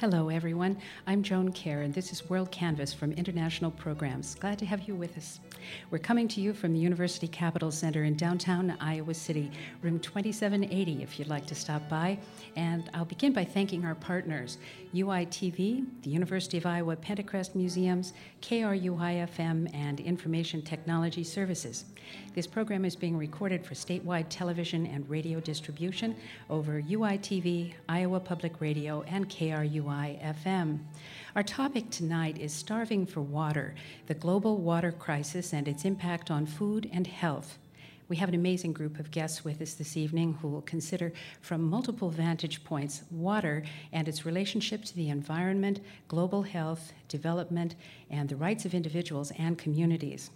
Hello, everyone. I'm Joan Kjaer, and this is WorldCanvass from International Programs. Glad to have you with us. We're coming to you from the University Capital Center in downtown Iowa City, room 2780, if you'd like to stop by. And I'll begin by thanking our partners UITV, the University of Iowa Pentacrest Museums, KRUI FM, and Information Technology Services. This program is being recorded for statewide television and radio distribution over UITV, Iowa Public Radio, and KRUI FM. Our topic tonight is Starving for Water, the global water crisis and its impact on food and health. We have an amazing group of guests with us this evening who will consider from multiple vantage points water and its relationship to the environment, global health, development, and the rights of individuals and communities.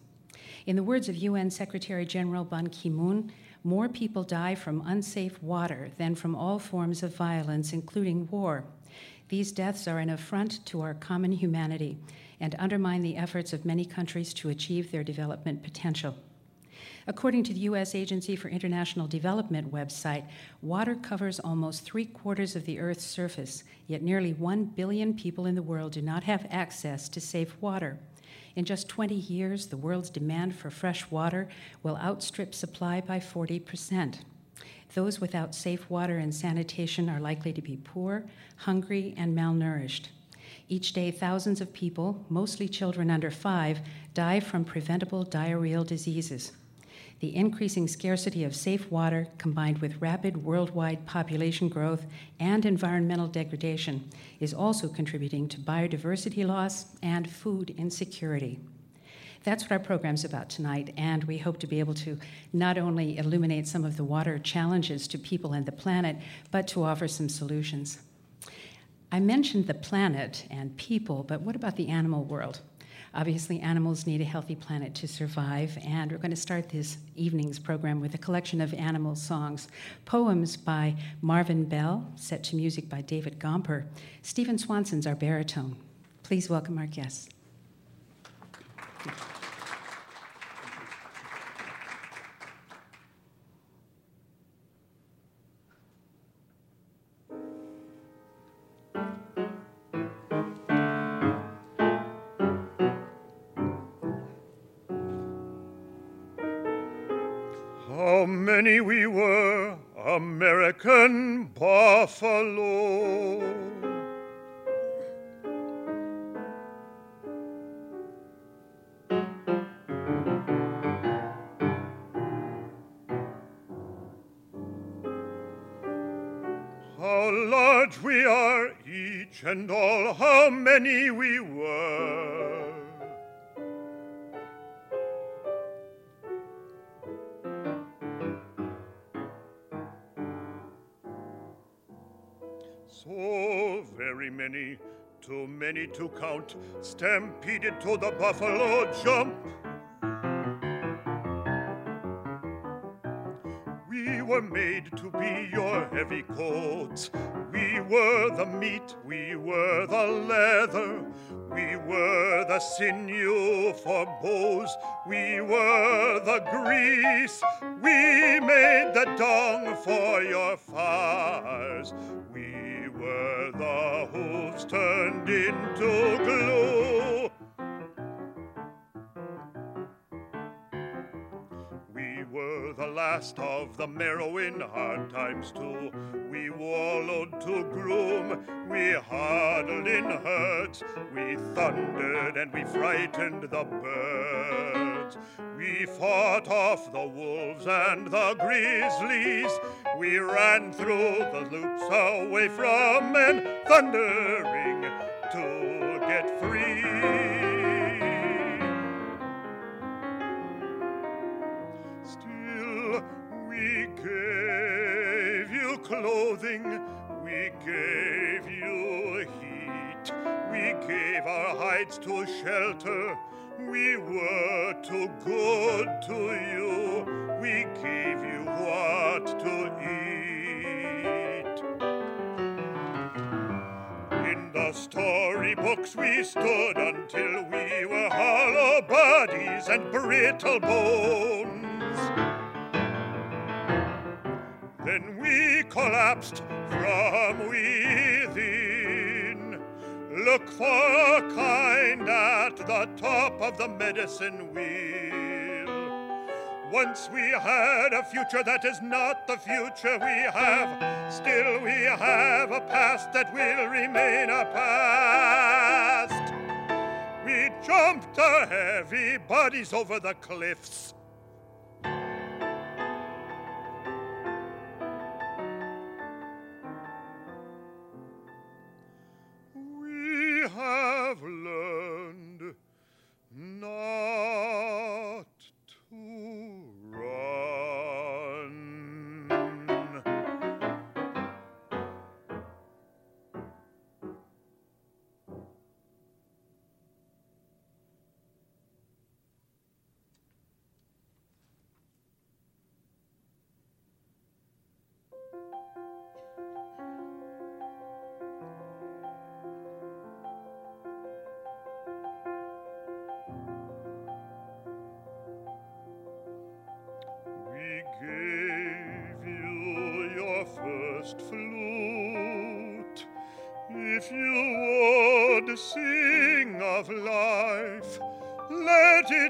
In the words of UN Secretary General Ban Ki moon, more people die from unsafe water than from all forms of violence, including war. These deaths are an affront to our common humanity and undermine the efforts of many countries to achieve their development potential. According to the U.S. Agency for International Development website, water covers almost three quarters of the Earth's surface, yet nearly one billion people in the world do not have access to safe water. In just 20 years, the world's demand for fresh water will outstrip supply by 40%. Those without safe water and sanitation are likely to be poor, hungry, and malnourished. Each day, thousands of people, mostly children under five, die from preventable diarrheal diseases. The increasing scarcity of safe water, combined with rapid worldwide population growth and environmental degradation, is also contributing to biodiversity loss and food insecurity. That's what our program's about tonight, and we hope to be able to not only illuminate some of the water challenges to people and the planet, but to offer some solutions. I mentioned the planet and people, but what about the animal world? Obviously, animals need a healthy planet to survive, and we're going to start this evening's program with a collection of animal songs. Poems by Marvin Bell, set to music by David Gomper. Stephen Swanson's our baritone. Please welcome our guests. Many we were, American buffalo. And all, how many we were. So very many, too many to count, stampeded to the buffalo jump. Be your heavy coats. We were the meat, we were the leather, we were the sinew for bows, we were the grease, we made the dung for your fires we were the hooves turned into glue. Last of the marrow in hard times too. We wallowed to groom, we huddled in herds, we thundered and we frightened the birds. We fought off the wolves and the grizzlies. We ran through the loops away from men, thundering gave our hides to shelter we were too good to you. We gave you what to eat. In the storybooks we stood until we were hollow bodies and brittle bones. Then we collapsed from within Look for a kind at the top of the medicine wheel. Once we had a future that is not the future we have. Still, we have a past that will remain a past. We jumped our heavy bodies over the cliffs. have learned not.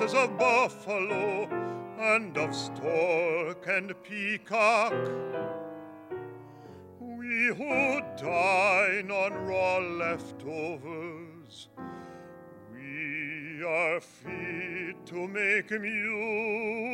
of buffalo and of stork and peacock. We who dine on raw leftovers, we are fit to make music.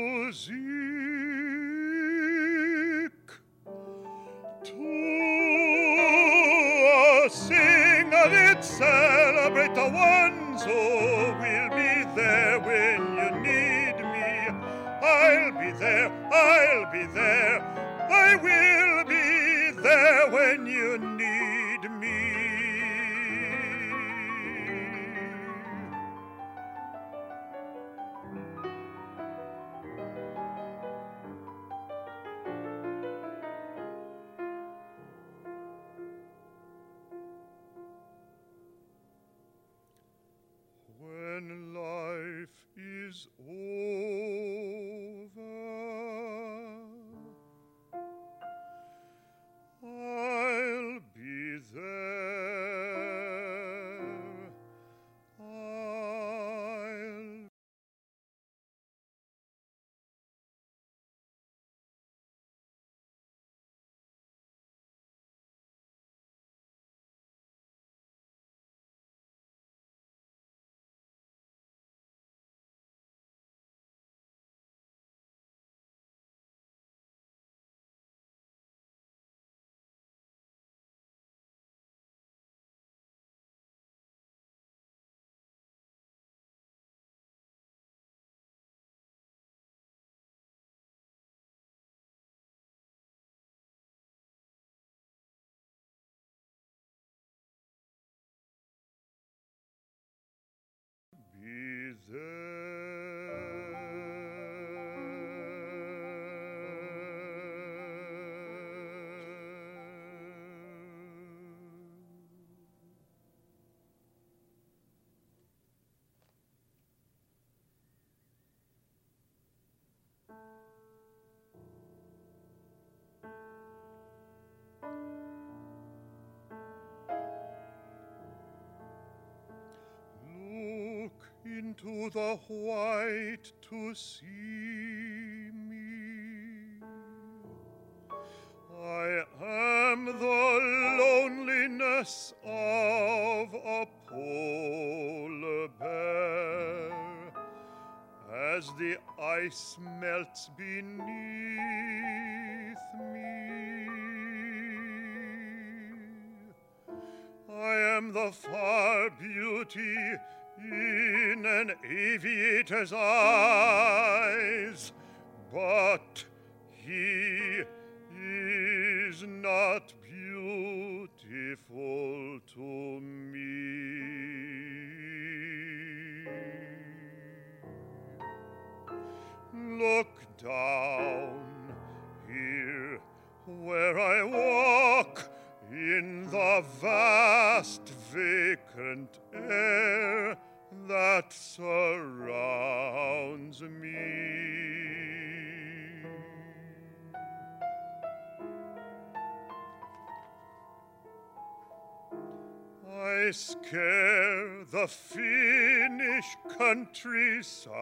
I will To the white to see me. I am the loneliness of a polar bear as the ice melts beneath me. I am the far beauty in an aviator's eyes, but countryside.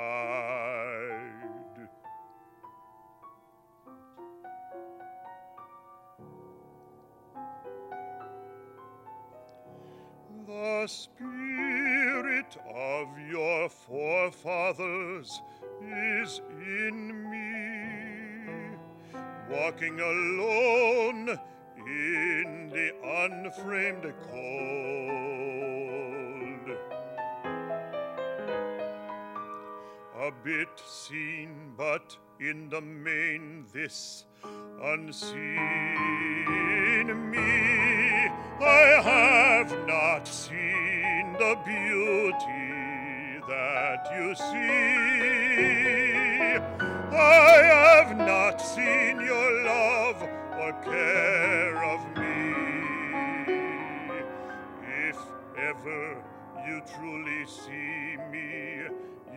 The spirit of your forefathers is in me, walking alone in the unframed cold. Bit seen, but in the main, this unseen me. I have not seen the beauty that you see. I have not seen your love or care of me. If ever you truly see me,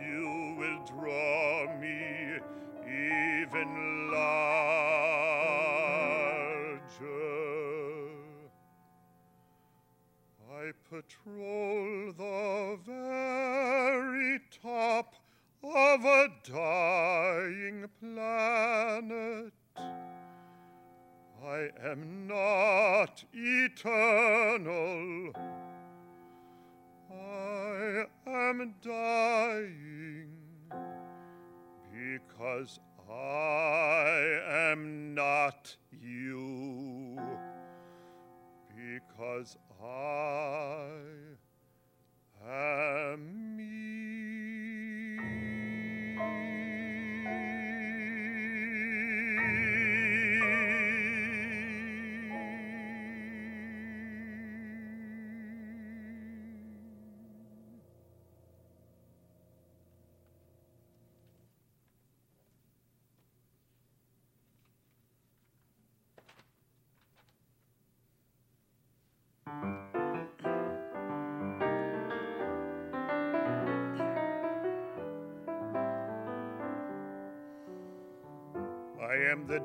you will draw me even larger. I patrol the very top of a dying planet. I am not eternal. I am dying because I am not you. Because I am I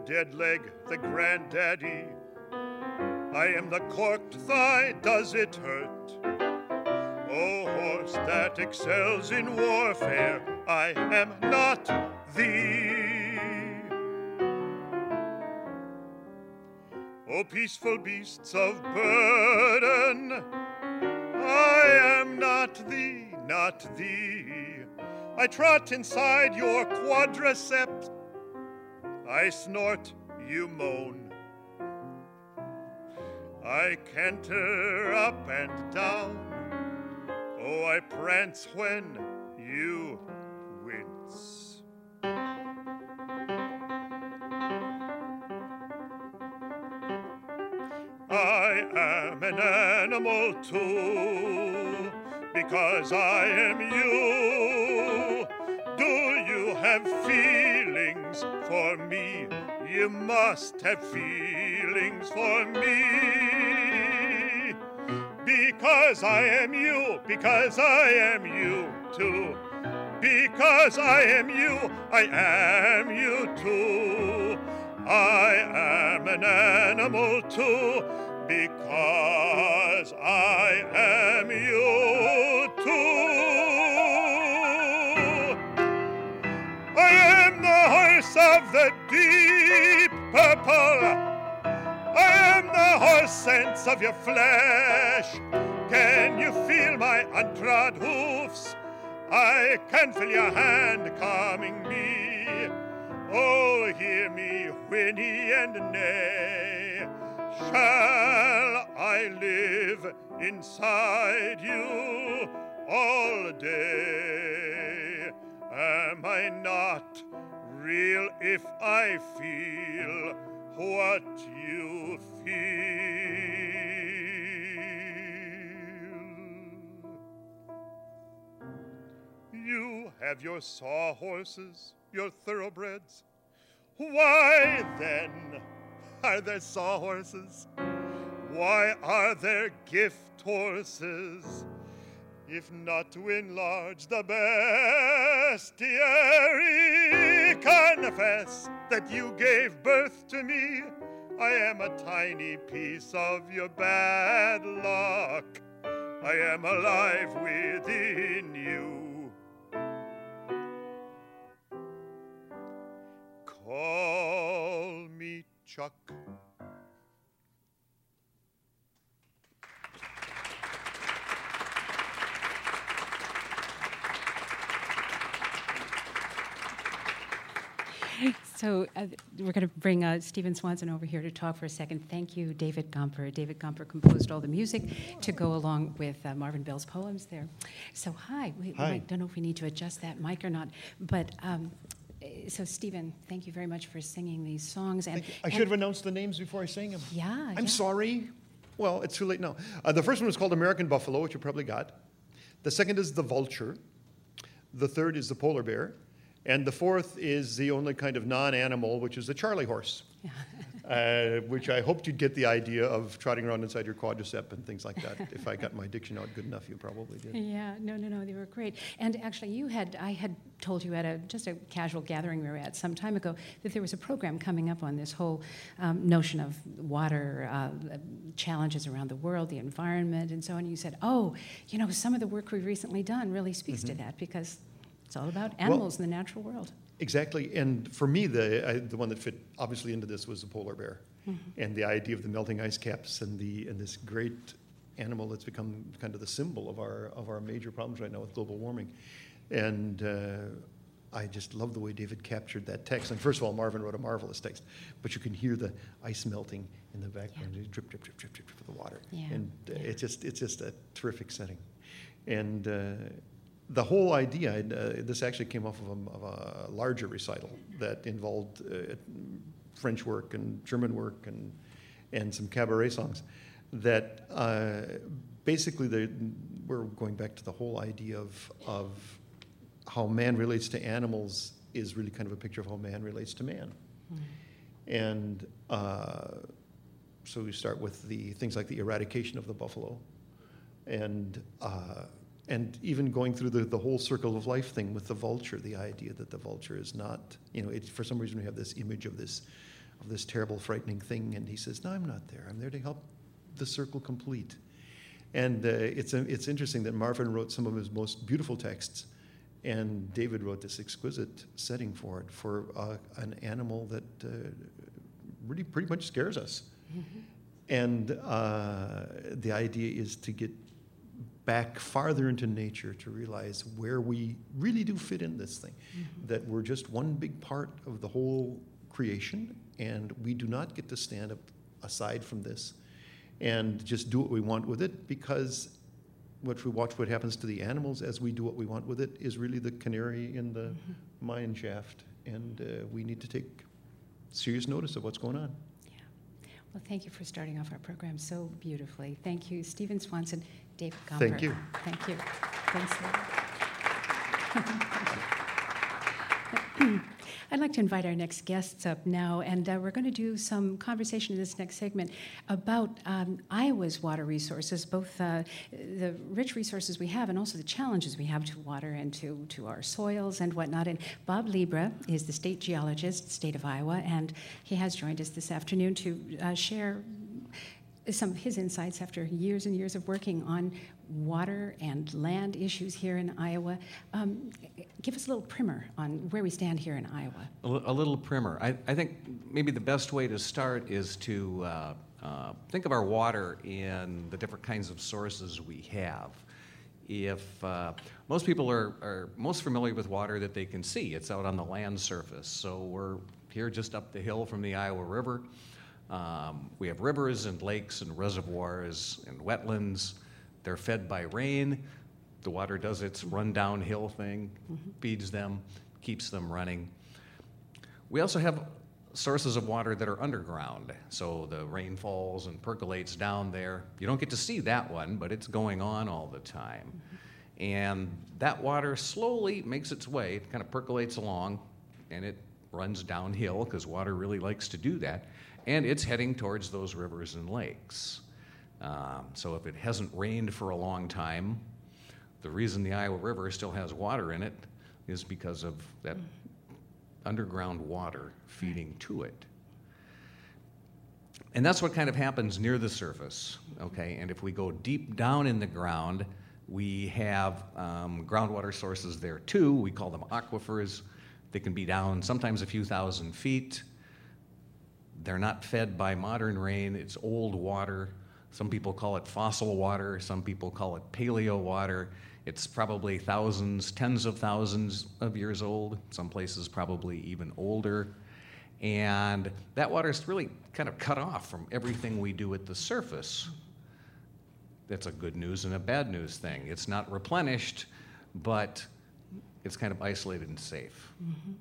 dead leg, the granddaddy. I am the corked thigh, does it hurt? Oh, horse that excels in warfare, I am not thee. Oh, peaceful beasts of burden, I am not thee, not thee. I trot inside your quadriceps I snort, you moan. I canter up and down. Oh, I prance when you wince. I am an animal too, because I am you. Do you have for me? You must have feelings for me. Because I am you, because I am you too. Because I am you, I am you too. I am an animal too, because I am you I am the horse sense of your flesh. Can you feel my untrod hoofs? I can feel your hand calming me. Oh, hear me whinny and neigh. Shall I live inside you all day? Am I not real if I feel what you feel? You have your sawhorses, your thoroughbreds. Why then are there sawhorses? Why are there gift horses? If not to enlarge the bestiary, confess that you gave birth to me. I am a tiny piece of your bad luck. I am alive within you. Call So uh, we're going to bring uh, Stephen Swanson over here to talk for a second. Thank you, David Gomper. David Gomper composed all the music to go along with uh, Marvin Bell's poems there. So hi, we, Hi. might, don't know if we need to adjust that mic or not, but. Um, eh, so Stephen, thank you very much for singing these songs. And. I and- should have announced the names before I sang them. Yeah, I'm yeah. sorry. Well, it's too late now. Uh, the first one was called American Buffalo, which you probably got. The second is the vulture. The third is the polar bear. And the fourth is the only kind of non animal, which is the Charlie horse, uh, which I hoped you'd get the idea of trotting around inside your quadricep and things like that. if I got my diction out good enough, you probably did. Yeah, no, no, no, they were great. And actually, you had, I had told you at a just a casual gathering we were at some time ago that there was a program coming up on this whole um, notion of water uh, challenges around the world, the environment, and so on. You said, oh, you know, some of the work we've recently done really speaks to that because it's all about animals in the natural world. Exactly, and for me, the I, the one that fit obviously into this was the polar bear, and the idea of the melting ice caps and the and this great animal that's become kind of the symbol of our of our major problems right now with global warming, and. Uh, I just love the way David captured that text. And first of all, Marvin wrote a marvelous text, but you can hear the ice melting in the background, drip, drip, drip, drip, drip, drip of the water, Yeah, and uh, yeah. it's just it's just a terrific setting. And uh, the whole idea, uh, this actually came off of a, of a larger recital that involved uh, French work and German work and, and some cabaret songs. That uh, basically the, we're going back to the whole idea of, of how man relates to animals is really kind of a picture of how man relates to man. And uh, so we start with the things like the eradication of the buffalo, and uh, and even going through the, the whole circle of life thing with the vulture, the idea that the vulture is not, you know, it, for some reason we have this image of this of this terrible, frightening thing, and he says, "No, I'm not there. I'm there to help the circle complete." And uh, it's a, it's interesting that Marvin wrote some of his most beautiful texts, and David wrote this exquisite setting for it for uh, an animal that uh, really pretty much scares us. And uh, the idea is to get back farther into nature to realize where we really do fit in this thing, that we're just one big part of the whole creation, and we do not get to stand up aside from this and just do what we want with it because what we watch what happens to the animals as we do what we want with it is really the canary in the mine shaft and uh, we need to take serious notice of what's going on. Yeah. Well, thank you for starting off our program so beautifully. Thank you, Stephen Swanson, David Gomper. Thank you. Thank you. Thanks. I'd like to invite our next guests up now, and uh, we're going to do some conversation in this next segment about um, Iowa's water resources, both uh, the rich resources we have and also the challenges we have to water and to, to our soils and whatnot. And Bob Libra is the state geologist, state of Iowa, and he has joined us this afternoon to uh, share some of his insights after years and years of working on water and land issues here in Iowa. Um, give us a little primer on where we stand here in Iowa. A little primer. I, I think maybe the best way to start is to uh, uh, think of our water in the different kinds of sources we have. If uh, most people are, are most familiar with water that they can see, it's out on the land surface. So we're here just up the hill from the Iowa River. Um, we have rivers and lakes and reservoirs and wetlands. They're fed by rain. The water does its run downhill thing, feeds them, keeps them running. We also have sources of water that are underground. So the rain falls and percolates down there. You don't get to see that one, but it's going on all the time. And that water slowly makes its way, it kind of percolates along, and it runs downhill because water really likes to do that. And it's heading towards those rivers and lakes. Um, so if it hasn't rained for a long time, the reason the Iowa River still has water in it is because of that underground water feeding to it. And that's what kind of happens near the surface, okay? And if we go deep down in the ground, we have um, groundwater sources there too. We call them aquifers. They can be down sometimes a few thousand feet. They're not fed by modern rain, it's old water. Some people call it fossil water, some people call it paleo water. It's probably thousands, tens of thousands of years old, some places probably even older. And that water is really kind of cut off from everything we do at the surface. That's a good news and a bad news thing. It's not replenished, but it's kind of isolated and safe. Mm-hmm.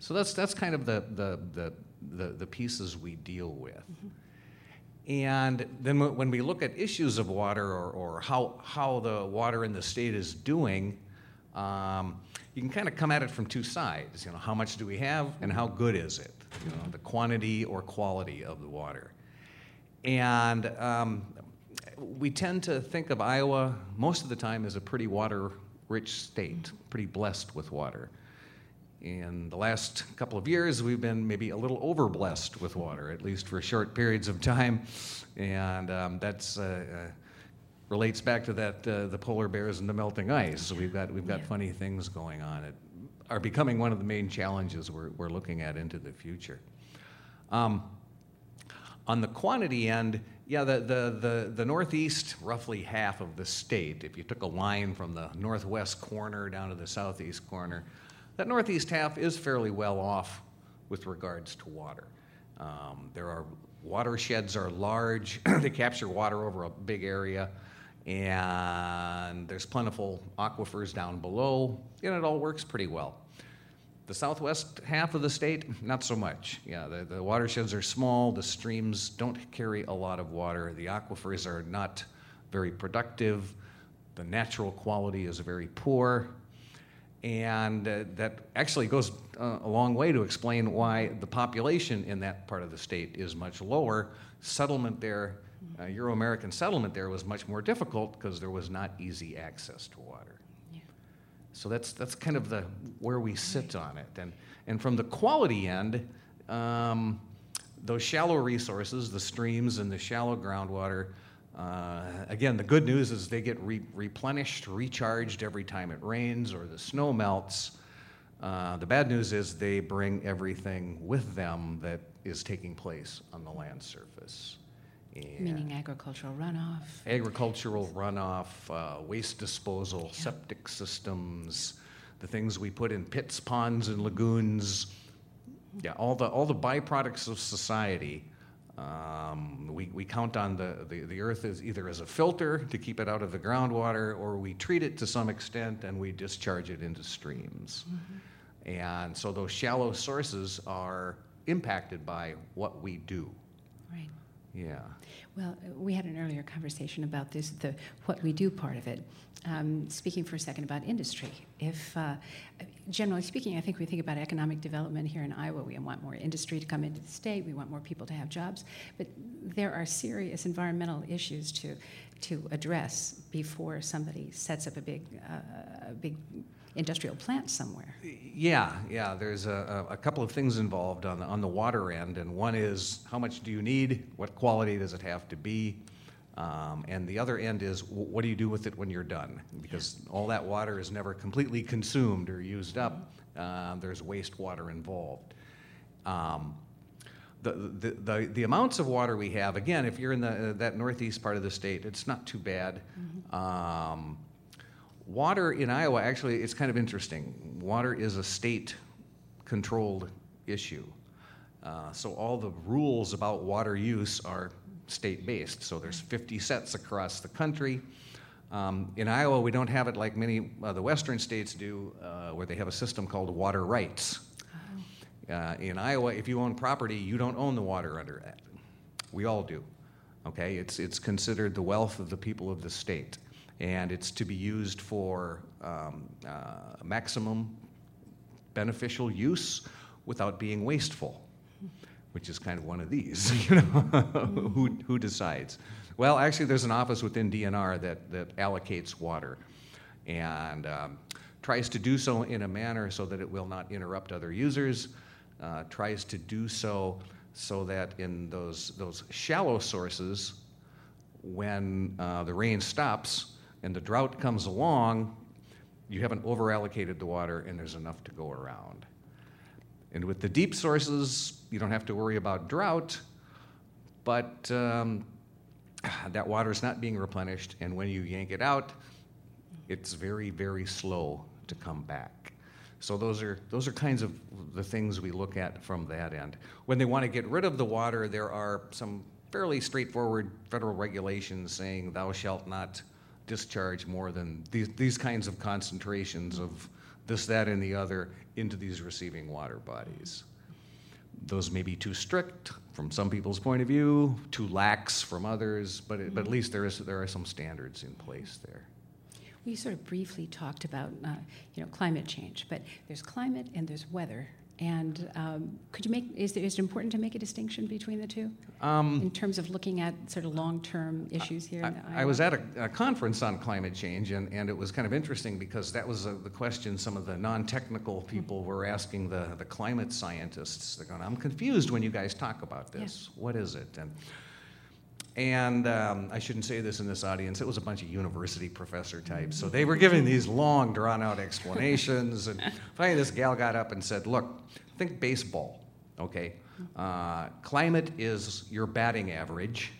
So that's, that's kind of the, the, the, the, the pieces we deal with. Mm-hmm. And then when we look at issues of water or, or how, how the water in the state is doing, um, you can kind of come at it from two sides. You know, how much do we have and how good is it? You know, the quantity or quality of the water. And um, we tend to think of Iowa most of the time as a pretty water rich state, pretty blessed with water. In the last couple of years, we've been maybe a little overblessed with water, at least for short periods of time, and um, that's uh, uh, relates back to that uh, the polar bears and the melting ice. So we've got we've got yeah. funny things going on. It are becoming one of the main challenges we're we're looking at into the future. Um, on the quantity end, yeah, the, the, the, the, northeast, roughly half of the state, if you took a line from the northwest corner down to the southeast corner, that northeast half is fairly well off with regards to water. Um, there are watersheds are large; they capture water over a big area, and there's plentiful aquifers down below, and it all works pretty well. The southwest half of the state, not so much. Yeah, the, the watersheds are small, the streams don't carry a lot of water, the aquifers are not very productive, the natural quality is very poor, and uh, that actually goes uh, a long way to explain why the population in that part of the state is much lower. Settlement there, uh, Euro American settlement there was much more difficult because there was not easy access to water. Yeah. So that's, that's kind of the, where we sit on it. And, and from the quality end, um, those shallow resources, the streams and the shallow groundwater, uh, again, the good news is they get re- replenished, recharged every time it rains or the snow melts. Uh, the bad news is they bring everything with them that is taking place on the land surface. And Meaning agricultural runoff. Agricultural runoff, uh, waste disposal, yeah. septic systems, the things we put in pits, ponds, and lagoons. Yeah, all the all the byproducts of society um, we, we count on the, the, the earth as either as a filter to keep it out of the groundwater, or we treat it to some extent and we discharge it into streams. Mm-hmm. And so those shallow sources are impacted by what we do. Yeah. Well, we had an earlier conversation about this, the what we do part of it. Um, speaking for a second about industry, if uh, generally speaking, I think we think about economic development here in Iowa. We want more industry to come into the state. We want more people to have jobs, but there are serious environmental issues to to address before somebody sets up a big uh, a big industrial plant somewhere. Yeah, yeah. There's a, a, couple of things involved on the, on the water end, and one is how much do you need? What quality does it have to be? Um, and the other end is what do you do with it when you're done? Because all that water is never completely consumed or used up. Uh, there's wastewater involved. Um, the, the, the, the, amounts of water we have, again, if you're in the, uh, that northeast part of the state, it's not too bad. Mm-hmm. Um, water in Iowa, actually, it's kind of interesting. Water is a state controlled issue. Uh, so all the rules about water use are state-based. So there's 50 sets across the country. Um, in Iowa, we don't have it like many of the western states do, uh, where they have a system called water rights. Uh, in Iowa, if you own property, you don't own the water under that. We all do. Okay, it's it's considered the wealth of the people of the state, and it's to be used for um, uh, maximum beneficial use without being wasteful, which is kind of one of these. You know, who who decides? Well, actually, there's an office within DNR that that allocates water, and um, tries to do so in a manner so that it will not interrupt other users. Uh, tries to do so so that in those, those shallow sources, when uh, the rain stops and the drought comes along, you haven't overallocated the water and there's enough to go around. And with the deep sources, you don't have to worry about drought, but um, that water is not being replenished, and when you yank it out, it's very, very slow to come back. So those are those are kinds of the things we look at from that end. When they want to get rid of the water, there are some fairly straightforward federal regulations saying thou shalt not discharge more than these, these kinds of concentrations of this, that, and the other into these receiving water bodies. Those may be too strict from some people's point of view, too lax from others, but, it, but at least there, is, there are some standards in place there. We sort of briefly talked about, uh, you know, climate change, but there's climate and there's weather. And um, could you make, is, there, is it important to make a distinction between the two um, in terms of looking at sort of long term issues here? I, I, was at a, a, conference on climate change, and, and it was kind of interesting because that was a, the question some of the non technical people were asking the, the climate scientists. They're going, I'm confused when you guys talk about this. Yeah. What is it? And and um, I shouldn't say this in this audience, it was a bunch of university professor types. So they were giving these long, drawn out explanations. and finally, this gal got up and said, Look, think baseball, okay? Uh, climate is your batting average,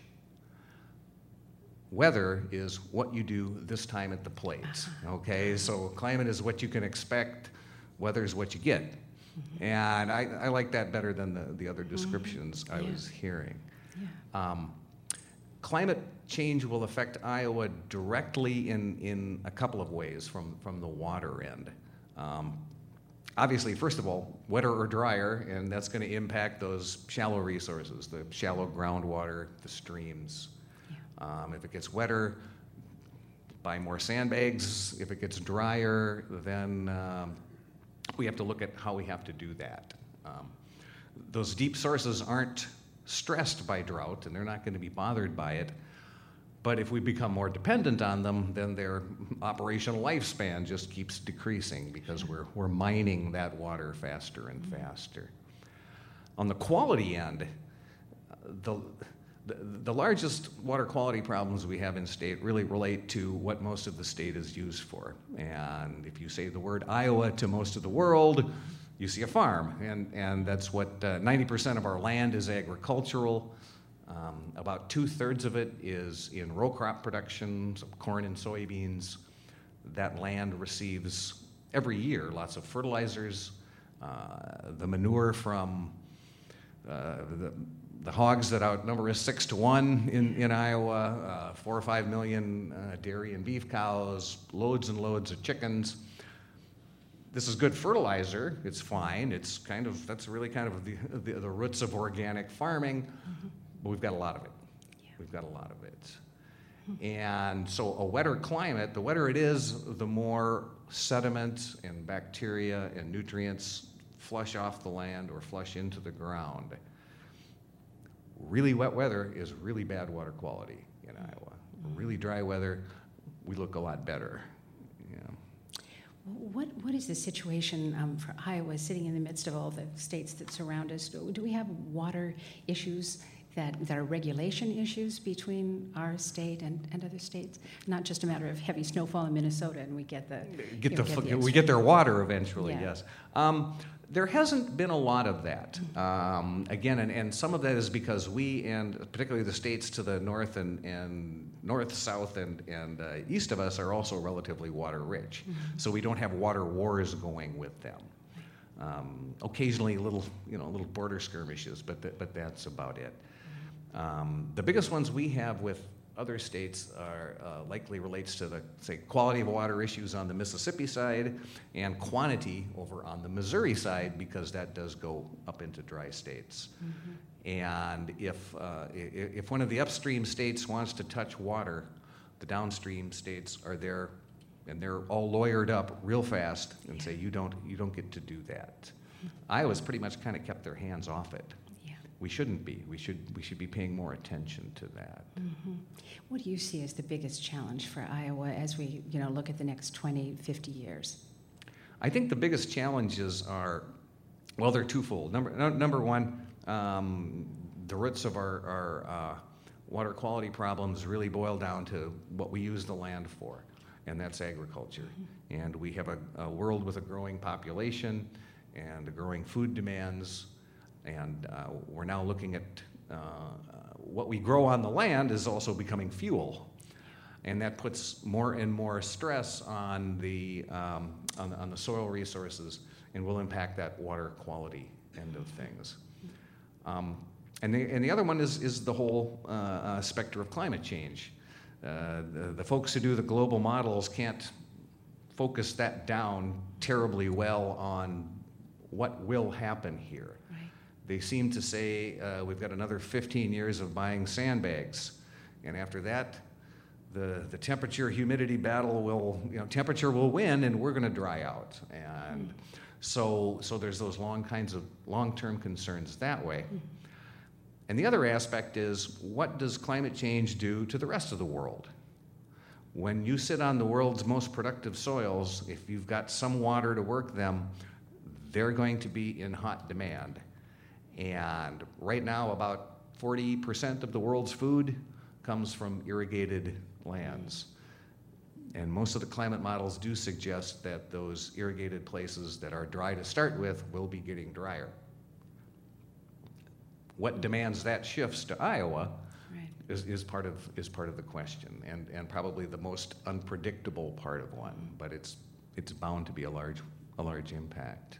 weather is what you do this time at the plate, okay? So climate is what you can expect, weather is what you get. And I, I like that better than the, the other descriptions I was hearing. Um, climate change will affect Iowa directly in, in a couple of ways from, from the water end. Um, obviously, first of all, wetter or drier, and that's going to impact those shallow resources, the shallow groundwater, the streams. Yeah. Um, if it gets wetter, buy more sandbags. If it gets drier, then um, we have to look at how we have to do that. Um, those deep sources aren't stressed by drought and they're not going to be bothered by it. But if we become more dependent on them, then their operational lifespan just keeps decreasing because we're, we're mining that water faster and mm-hmm. faster. On the quality end, the, the, the, largest water quality problems we have in state really relate to what most of the state is used for. And if you say the word Iowa to most of the world, you see a farm, and, and that's what uh, 90% of our land is agricultural. Um, about two thirds of it is in row crop production, so corn and soybeans. That land receives every year lots of fertilizers, uh, the manure from uh, the, the hogs that outnumber us six to one in, in Iowa, uh, four or five million uh, dairy and beef cows, loads and loads of chickens this is good fertilizer. It's fine. It's kind of that's really kind of the, the, the roots of organic farming, mm-hmm. but we've got a lot of it. Yeah. We've got a lot of it. Mm-hmm. And so, a wetter climate, the wetter it is, the more sediment and bacteria and nutrients flush off the land or flush into the ground. Really wet weather is really bad water quality in Iowa. Mm-hmm. Really dry weather, we look a lot better. What, what is the situation um, for Iowa sitting in the midst of all the states that surround us? Do, we have water issues that, that are regulation issues between our state and, and other states? Not just a matter of heavy snowfall in Minnesota and we get the. Get the, know, get the we get their water eventually, yeah. yes. Um, there hasn't been a lot of that. Um, again, and, and some of that is because we, and particularly the states to the north and, and north, south, and, and uh, east of us, are also relatively water rich. Mm-hmm. So we don't have water wars going with them. Um, occasionally, little you know little border skirmishes, but th- but that's about it. Um, the biggest ones we have with other states are uh, likely relates to the say quality of water issues on the Mississippi side and quantity over on the Missouri side because that does go up into dry states. Mm-hmm. And if uh, if one of the upstream states wants to touch water, the downstream states are there and they're all lawyered up real fast and say you don't you don't get to do that. Mm-hmm. Iowa's pretty much kind of kept their hands off it we shouldn't be. We should, we should be paying more attention to that. Mm-hmm. What do you see as the biggest challenge for Iowa as we you know, look at the next 20, 50 years? I think the biggest challenges are, well, they're twofold. Number, no, number one, um, the roots of our, our uh, water quality problems really boil down to what we use the land for, and that's agriculture. Mm-hmm. And we have a, a world with a growing population and growing food demands and uh, we're now looking at uh, what we grow on the land is also becoming fuel. And that puts more and more stress on the, um, on, on, the soil resources and will impact that water quality end of things. Um, and, the, and the other one is, is the whole uh, uh, specter of climate change. Uh, the, the folks who do the global models can't focus that down terribly well on what will happen here. They seem to say uh, we've got another 15 years of buying sandbags. And after that, the, the temperature humidity battle will, you know, temperature will win and we're going to dry out. And so, so there's those long kinds of long term concerns that way. And the other aspect is what does climate change do to the rest of the world? When you sit on the world's most productive soils, if you've got some water to work them, they're going to be in hot demand. And right now, about 40% of the world's food comes from irrigated lands. And most of the climate models do suggest that those irrigated places that are dry to start with will be getting drier. What demands that shifts to Iowa right. is, is, part of, is part of the question, and, and probably the most unpredictable part of one, but it's, it's bound to be a large, a large impact.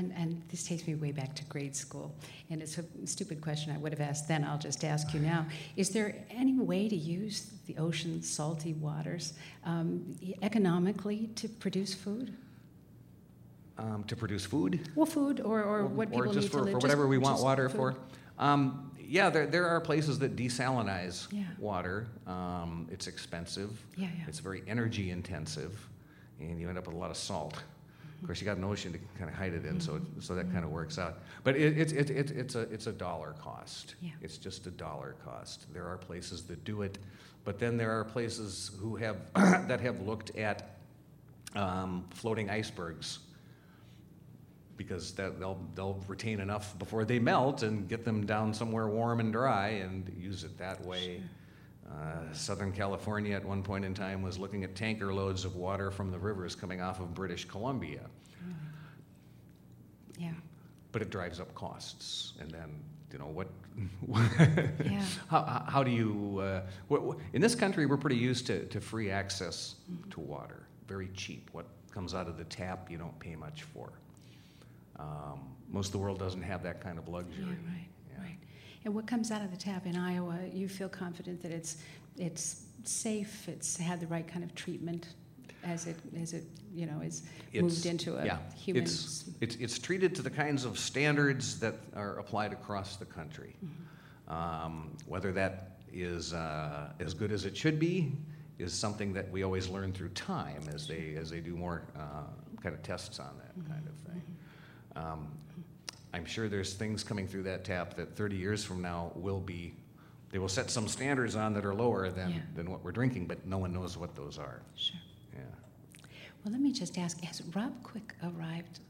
And, and this takes me way back to grade school. And it's a stupid question I would have asked then, I'll just ask you now. Is there any way to use the ocean's salty waters um, economically to produce food? Um, to produce food? Well, food or, or, or what people or just need for, to live. for whatever just, we want water food. for. Um, yeah, there, there are places that desalinize yeah. water. Um, it's expensive. Yeah, yeah. It's very energy intensive, and you end up with a lot of salt. Of course, you got an ocean to kind of hide it in, so so that kind of works out. But it, it, it, it, it's a it's a dollar cost. Yeah. It's just a dollar cost. There are places that do it, but then there are places who have that have looked at um, floating icebergs because that they'll they'll retain enough before they melt and get them down somewhere warm and dry and use it that way. Sure. Uh, Southern California at one point in time was looking at tanker loads of water from the rivers coming off of British Columbia. Yeah. But it drives up costs. And then, you know, what, yeah. how, how do you, uh, what, in this country, we're pretty used to, to free access mm-hmm. to water, very cheap. What comes out of the tap, you don't pay much for. Um, most of the world doesn't have that kind of luxury. Yeah, right. And what comes out of the tap in Iowa, you feel confident that it's it's safe, it's had the right kind of treatment as it as it you know is it's, moved into a yeah, human. It's, it's it's treated to the kinds of standards that are applied across the country. Mm-hmm. Um, whether that is uh, as good as it should be is something that we always learn through time as they as they do more uh, kind of tests on that mm-hmm. kind of thing. Mm-hmm. Um, I'm sure there's things coming through that tap that 30 years from now will be, they will set some standards on that are lower than, Yeah. than what we're drinking, but no one knows what those are. Sure. Yeah. Well, let me just ask, has Rob Quick arrived?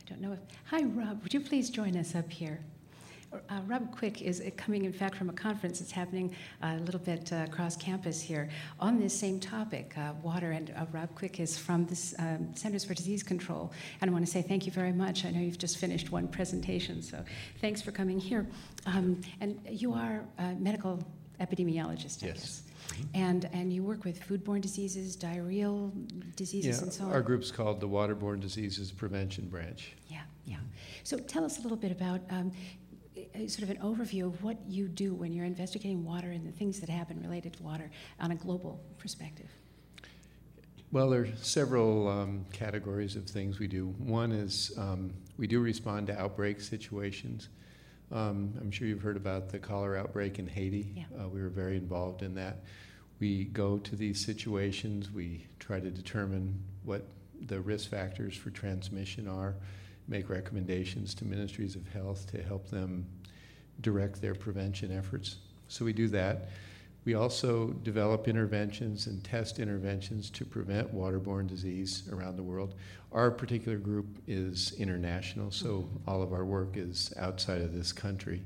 I don't know if, hi, Rob, would you please join us up here? Uh, Rob Quick is uh, coming, in fact, from a conference that's happening uh, a little bit uh, across campus here on this same topic, uh, water. And uh, Rob Quick is from the um, Centers for Disease Control. And I want to say thank you very much. I know you've just finished one presentation, so thanks for coming here. Um, and you are a medical epidemiologist, I yes. guess. and and you work with foodborne diseases, diarrheal diseases, Yeah, and so on. our group's called the Waterborne Diseases Prevention Branch. Yeah, yeah. So tell us a little bit about um, uh, sort of an overview of what you do when you're investigating water and the things that happen related to water on a global perspective. Well, there are several um, categories of things we do. One is um, we do respond to outbreak situations. Um, I'm sure you've heard about the cholera outbreak in Haiti. Yeah. Uh, we were very involved in that. We go to these situations, we try to determine what the risk factors for transmission are, make recommendations to ministries of health to help them direct their prevention efforts. So we do that. We also develop interventions and test interventions to prevent waterborne disease around the world. Our particular group is international, so all of our work is outside of this country.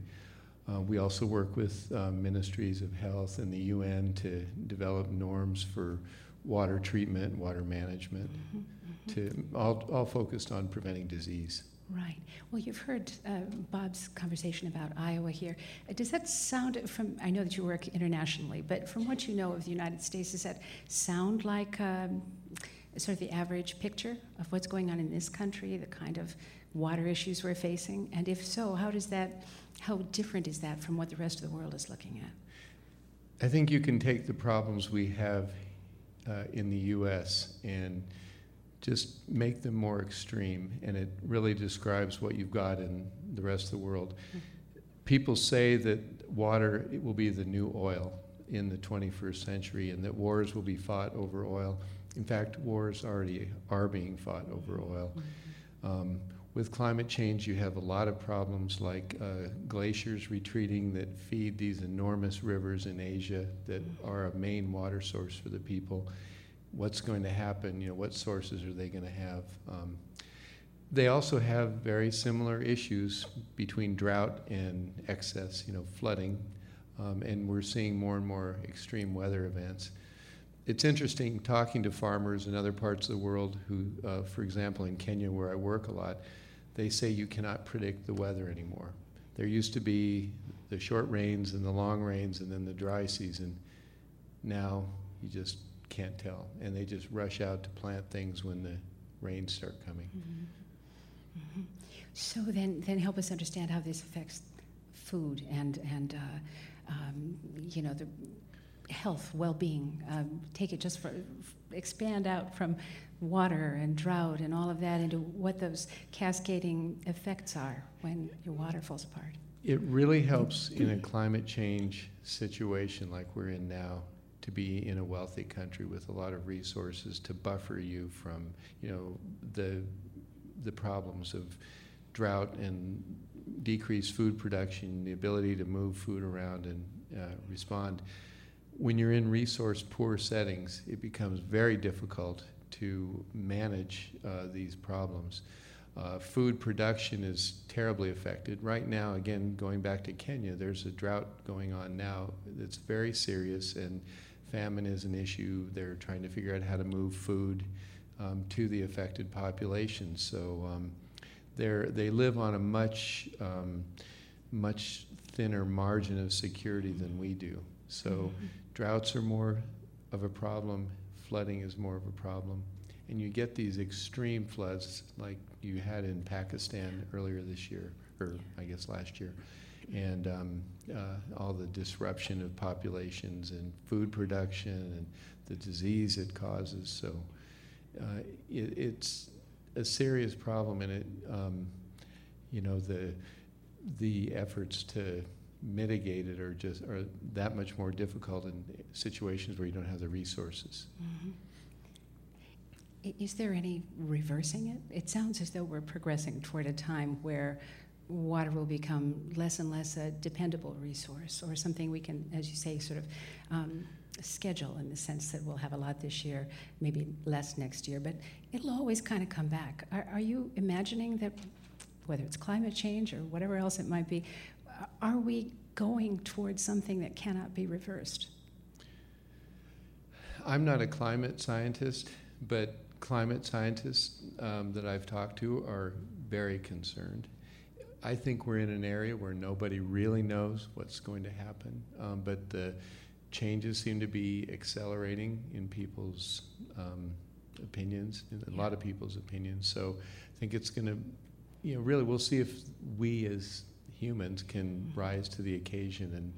Uh, we also work with um, ministries of health and the UN to develop norms for water treatment, water management, to all, all focused on preventing disease. Right. Well, you've heard uh, Bob's conversation about Iowa here. Uh, Does that sound from? I know that you work internationally, but from what you know of the United States, does that sound like um, sort of the average picture of what's going on in this country, the kind of water issues we're facing? And if so, how does that? How different is that from what the rest of the world is looking at? I think you can take the problems we have uh, in the U.S. and just make them more extreme, and it really describes what you've got in the rest of the world. People say that water it will be the new oil in the 21st century, and that wars will be fought over oil. In fact, wars already are being fought over oil. Um, with climate change, you have a lot of problems like uh, glaciers retreating that feed these enormous rivers in Asia that are a main water source for the people. What's going to happen? You know, what sources are they going to have? Um, they also have very similar issues between drought and excess, you know, flooding, um, and we're seeing more and more extreme weather events. It's interesting talking to farmers in other parts of the world who, uh, for example, in Kenya, where I work a lot, they say you cannot predict the weather anymore. There used to be the short rains and the long rains and then the dry season. Now you just can't tell. And they just rush out to plant things when the rains start coming. So then, then help us understand how this affects food and and uh, um, you know the health, well-being. Um, take it just for expand out from water and drought and all of that into what those cascading effects are when your water falls apart. It really helps in a climate change situation like we're in now to be in a wealthy country with a lot of resources to buffer you from, you know, the the problems of drought and decreased food production, the ability to move food around and uh, respond. When you're in resource poor settings, it becomes very difficult to manage uh, these problems. Uh, food production is terribly affected. Right now, again, going back to Kenya, there's a drought going on now that's very serious, and famine is an issue. They're trying to figure out how to move food um, to the affected population. So um, they're, live on a much, um, much thinner margin of security than we do. So droughts are more of a problem, flooding is more of a problem. And you get these extreme floods like you had in Pakistan earlier this year, or I guess last year. And um, uh, all the disruption of populations and food production and the disease it causes. So uh, it, it's a serious problem, and it, um, you know, the the efforts to mitigate or just are that much more difficult in situations where you don't have the resources. I- Is there any reversing it? It sounds as though we're progressing toward a time where water will become less and less a dependable resource or something we can, as you say, sort of um, schedule in the sense that we'll have a lot this year, maybe less next year, but it'll always kind of come back. Are, are you imagining that, whether it's climate change or whatever else it might be, are we going towards something that cannot be reversed? I'm not a climate scientist, but climate scientists um, that I've talked to are very concerned. I think we're in an area where nobody really knows what's going to happen, um, but the changes seem to be accelerating in people's um, opinions, in a lot of people's opinions. So I think it's going to, you know, really we'll see if we as humans can mm-hmm. rise to the occasion and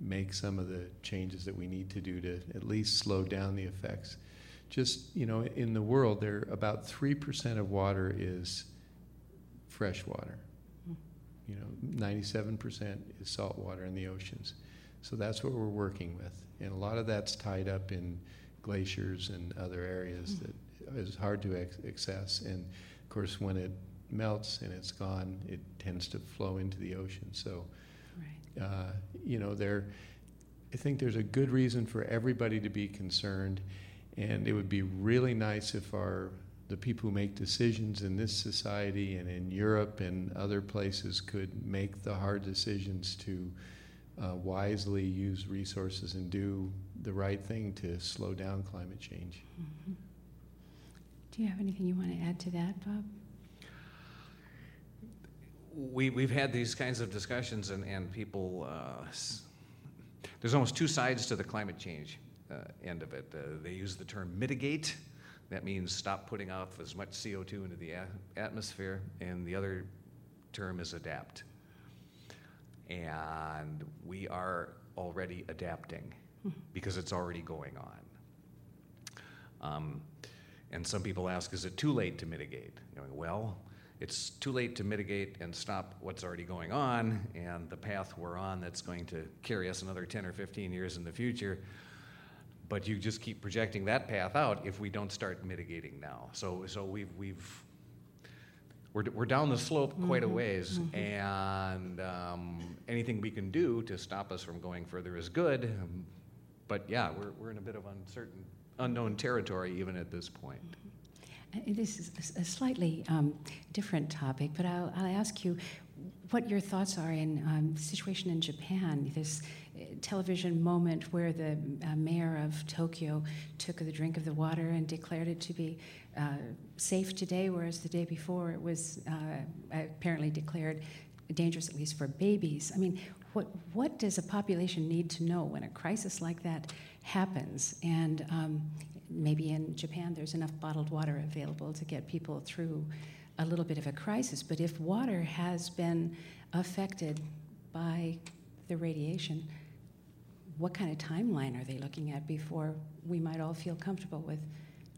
make some of the changes that we need to do to at least slow down the effects. Just, you know, in the world, there about 3% of water is fresh water. Hmm. You know, 97% is salt water in the oceans. So that's what we're working with. And a lot of that's tied up in glaciers and other areas hmm. that is hard to access. And of course, when it melts and it's gone, it tends to flow into the ocean. So, Right. uh, you know, there, I think there's a good reason for everybody to be concerned, and it would be really nice if our the people who make decisions in this society and in Europe and other places could make the hard decisions to uh, wisely use resources and do the right thing to slow down climate change. Mhm. Do you have anything you want to add to that, Bob? We, we've had these kinds of discussions, and, and people, uh, there's almost two sides to the climate change uh, end of it. Uh, they use the term mitigate, that means stop putting off as much CO2 into the a- atmosphere, and the other term is adapt. And we are already adapting because it's already going on. Um, and some people ask, is it too late to mitigate? Know, well, it's too late to mitigate and stop what's already going on and the path we're on that's going to carry us another 10 or 15 years in the future. But you just keep projecting that path out if we don't start mitigating now. So, so we've, we've we're, we're down the slope quite a ways, and um, anything we can do to stop us from going further is good. But yeah, we're, we're in a bit of uncertain, unknown territory even at this point. Uh, This is a slightly um, different topic, but I'll, I'll ask you what your thoughts are in um, the situation in Japan, this uh, television moment where the uh, mayor of Tokyo took the drink of the water and declared it to be uh, safe today, whereas the day before it was uh, apparently declared dangerous, at least for babies. I mean, what, what does a population need to know when a crisis like that happens? And um, maybe in Japan there's enough bottled water available to get people through a little bit of a crisis. But if water has been affected by the radiation, what kind of timeline are they looking at before we might all feel comfortable with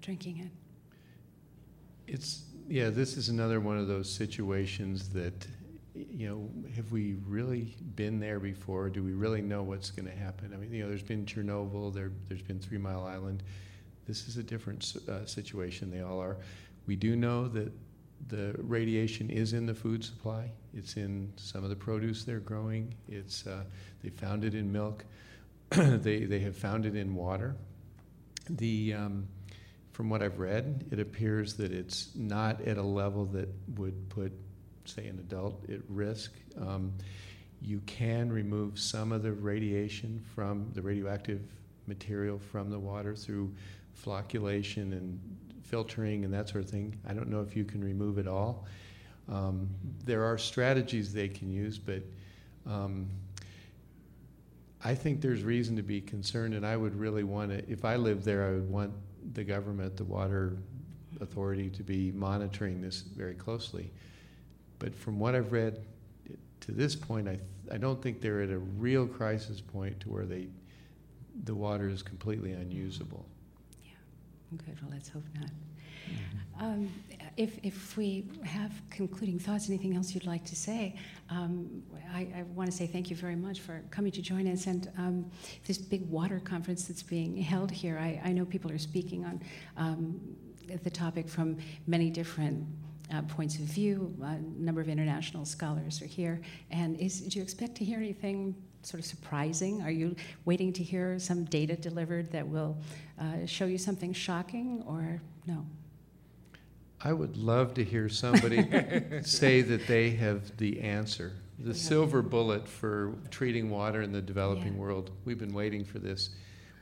drinking it? It's yeah. This is another one of those situations that you know have we really been there before? Do we really know what's going to happen? I mean, you know, there's been Chernobyl. There, there's been Three Mile Island. This is a different uh, situation. They all are. We do know that the radiation is in the food supply. It's in some of the produce they're growing. It's uh, they found it in milk. they they have found it in water. The um, from what I've read, it appears that it's not at a level that would put, say, an adult at risk. Um, you can remove some of the radiation from the radioactive material from the water through flocculation and filtering and that sort of thing. I don't know if you can remove it all. Um, there are strategies they can use, but um, I think there's reason to be concerned, and I would really want to, if I lived there, I would want the government, the water authority, to be monitoring this very closely. But from what I've read to this point, I, th- I don't think they're at a real crisis point to where they, the water is completely unusable. Good, well, let's hope not. Um, if, if we have concluding thoughts, anything else you'd like to say, um, I, I want to say thank you very much for coming to join us and um, this big water conference that's being held here. I, I know people are speaking on um, the topic from many different uh, points of view. A number of international scholars are here. And is, do you expect to hear anything sort of surprising? Are you waiting to hear some data delivered that will uh, show you something shocking, or no? I would love to hear somebody say that they have the answer, the Yeah. silver bullet for treating water in the developing Yeah. world. We've been waiting for this.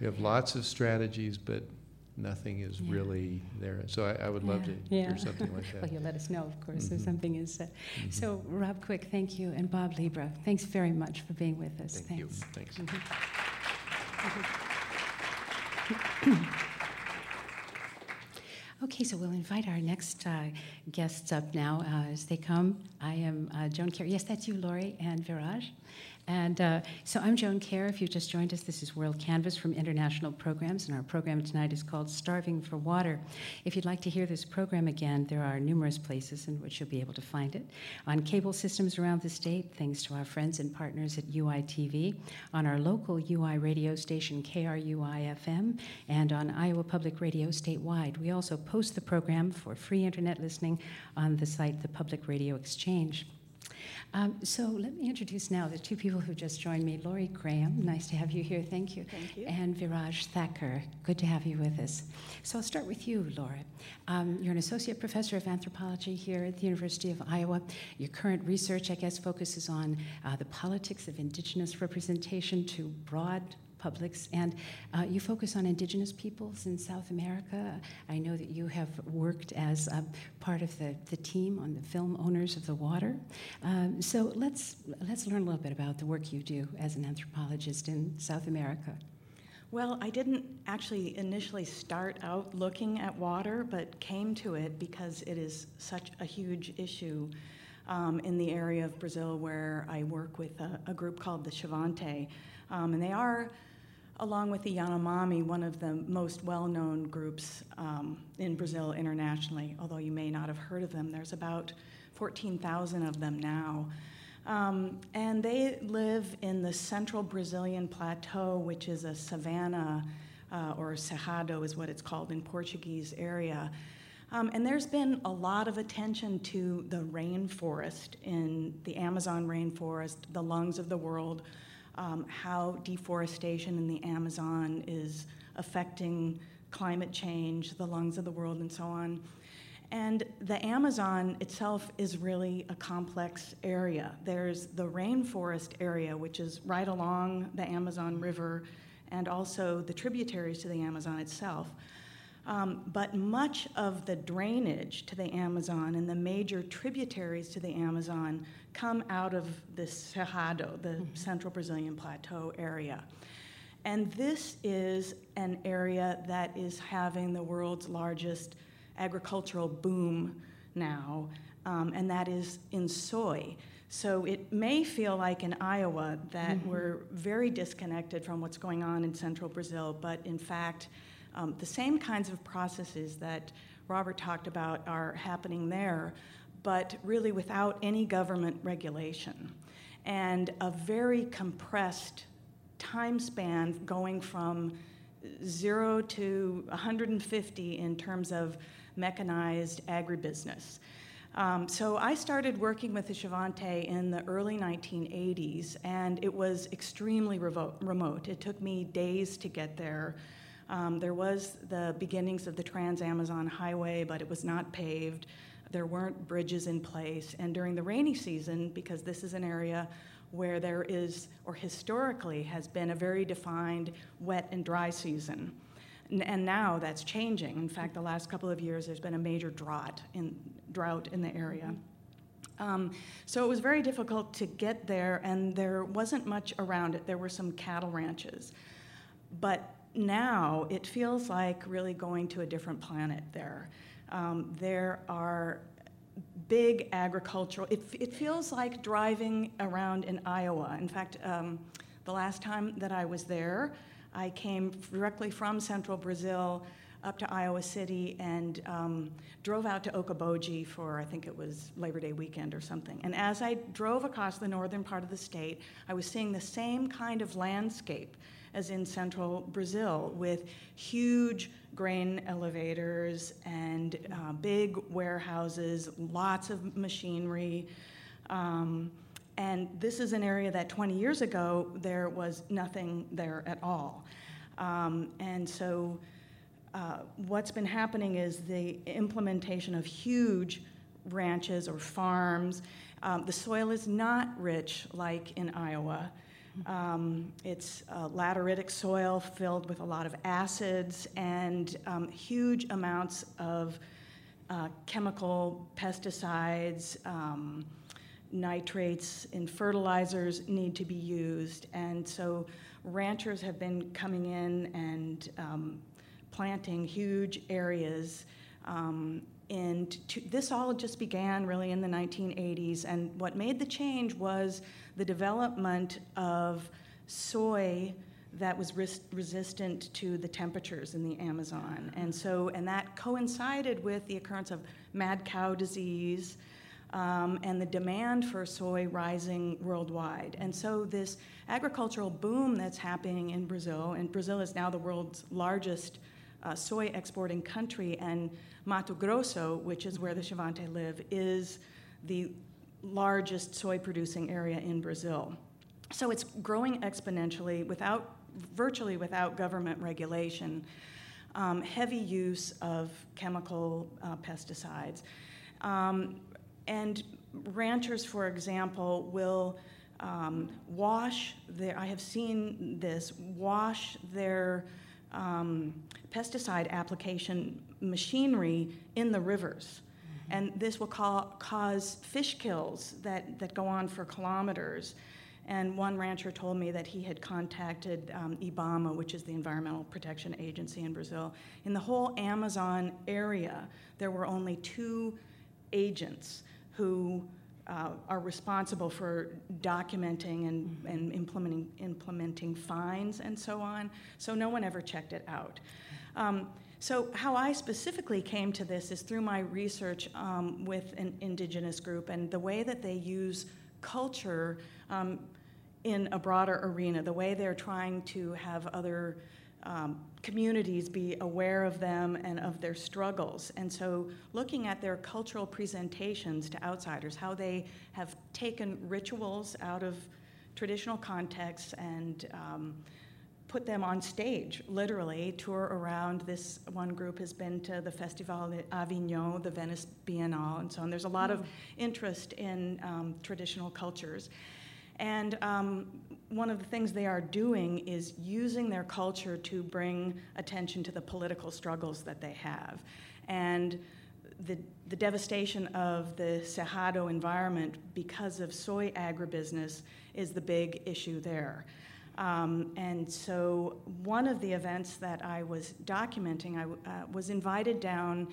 We have lots of strategies, but nothing is Yeah. really there. So I, I would love to Yeah. hear something like that. Well, you'll let us know, of course, if Mhm. something is said. Mhm. So, Rob Quick, thank you, and Bob Libra, thanks very much for being with us. Thank you. Thanks. Thanks. Mhm. Okay, so we'll invite our next uh, guests up now uh, as they come. I am uh, Joan Kjaer. Yes, that's you, Laurie and Viraj. And uh, so I'm Joan Kjaer. If you've just joined us, this is WorldCanvass from International Programs, and our program tonight is called Starving for Water. If you'd like to hear this program again, there are numerous places in which you'll be able to find it. On cable systems around the state, thanks to our friends and partners at UITV, on our local UI radio station, KRUI FM, and on Iowa Public Radio statewide. We also post the program for free internet listening on the site The Public Radio Exchange. Um, so let me introduce now the two people who just joined me. Laurie Graham, nice to have you here. Thank you. Thank you. And Viraj Thacker, good to have you with us. So I'll start with you, Laura. Um, you're an associate professor of anthropology here at the University of Iowa. Your current research, I guess, focuses on uh, the politics of indigenous representation to broad publics. And uh, you focus on indigenous peoples in South America. I know that you have worked as part of the, the team on the film Owners of the Water. Um, so let's, let's learn a little bit about the work you do as an anthropologist in South America. Well, I didn't actually initially start out looking at water, but came to it because it is such a huge issue um, in the area of Brazil where I work with a, a group called the Xavante. Um, and they are along with the Yanomami, one of the most well known groups um, in Brazil internationally, although you may not have heard of them. There's about 14,000 of them now. Um, and they live in the central Brazilian plateau, which is a savanna, uh, or cerrado is what it's called in Portuguese area. Um, and there's been a lot of attention to the rainforest in the Amazon rainforest, the lungs of the world, um, how deforestation in the Amazon is affecting climate change, the lungs of the world, and so on. And the Amazon itself is really a complex area. There's the rainforest area, which is right along the Amazon River, and also the tributaries to the Amazon itself. Um, but much of the drainage to the Amazon and the major tributaries to the Amazon come out of the Cerrado, the mm-hmm. central Brazilian plateau area. And this is an area that is having the world's largest agricultural boom now, um, and that is in soy. So it may feel like in Iowa that mm-hmm. we're very disconnected from what's going on in central Brazil, but in fact, um, the same kinds of processes that Robert talked about are happening there, but really without any government regulation. And a very compressed time span going from zero to 150 in terms of mechanized agribusiness. Um, so I started working with the Xavante in the early 1980s, and it was extremely revo- remote. It took me days to get there. Um, there was the beginnings of the Trans Amazon Highway, but it was not paved. There weren't bridges in place. And during the rainy season, because this is an area where there is, or historically has been, a very defined wet and dry season. And now that's changing. In fact, the last couple of years, there's been a major drought in, drought in the area. Um, so it was very difficult to get there, and there wasn't much around it. There were some cattle ranches. But now it feels like really going to a different planet there. Um, there are big agricultural, it, it feels like driving around in Iowa. In fact, um, the last time that I was there, I came directly from central Brazil up to Iowa City and um, drove out to Okoboji for, I think it was Labor Day weekend or something. And as I drove across the northern part of the state, I was seeing the same kind of landscape as in central Brazil, with huge grain elevators and uh, big warehouses, lots of machinery. Um, and this is an area that 20 years ago there was nothing there at all. Um, and so, uh, what's been happening is the implementation of huge ranches or farms. Um, the soil is not rich like in Iowa. Um, it's lateritic soil filled with a lot of acids and um, huge amounts of uh, chemical pesticides, um, nitrates in fertilizers need to be used. And so ranchers have been coming in and um, planting huge areas. Um, and to, this all just began really in the 1980s. And what made the change was the development of soy that was res- resistant to the temperatures in the Amazon. And so, and that coincided with the occurrence of mad cow disease um, and the demand for soy rising worldwide. And so, this agricultural boom that's happening in Brazil, and Brazil is now the world's largest uh, soy exporting country, and Mato Grosso, which is where the Xavante live, is the largest soy producing area in Brazil. So it's growing exponentially without, virtually without government regulation. Um, heavy use of chemical uh, pesticides. Um, and ranchers, for example, will um, wash their, I have seen this, wash their um, pesticide application machinery in the rivers. Mm-hmm. And this will ca- cause fish kills that, that go on for kilometers. And one rancher told me that he had contacted um, IBAMA, which is the Environmental Protection Agency in Brazil. In the whole Amazon area, there were only two agents who uh, are responsible for documenting and, mm-hmm. and implementing, implementing fines and so on. So no one ever checked it out. Um, so, how I specifically came to this is through my research um, with an indigenous group and the way that they use culture um, in a broader arena, the way they're trying to have other um, communities be aware of them and of their struggles. And so, looking at their cultural presentations to outsiders, how they have taken rituals out of traditional contexts and um, put them on stage, literally, tour around. This one group has been to the Festival d'Avignon, the Venice Biennale, and so on. There's a lot of interest in um, traditional cultures. And um, one of the things they are doing is using their culture to bring attention to the political struggles that they have. And the, the devastation of the Cerrado environment because of soy agribusiness is the big issue there. Um, and so, one of the events that I was documenting, I uh, was invited down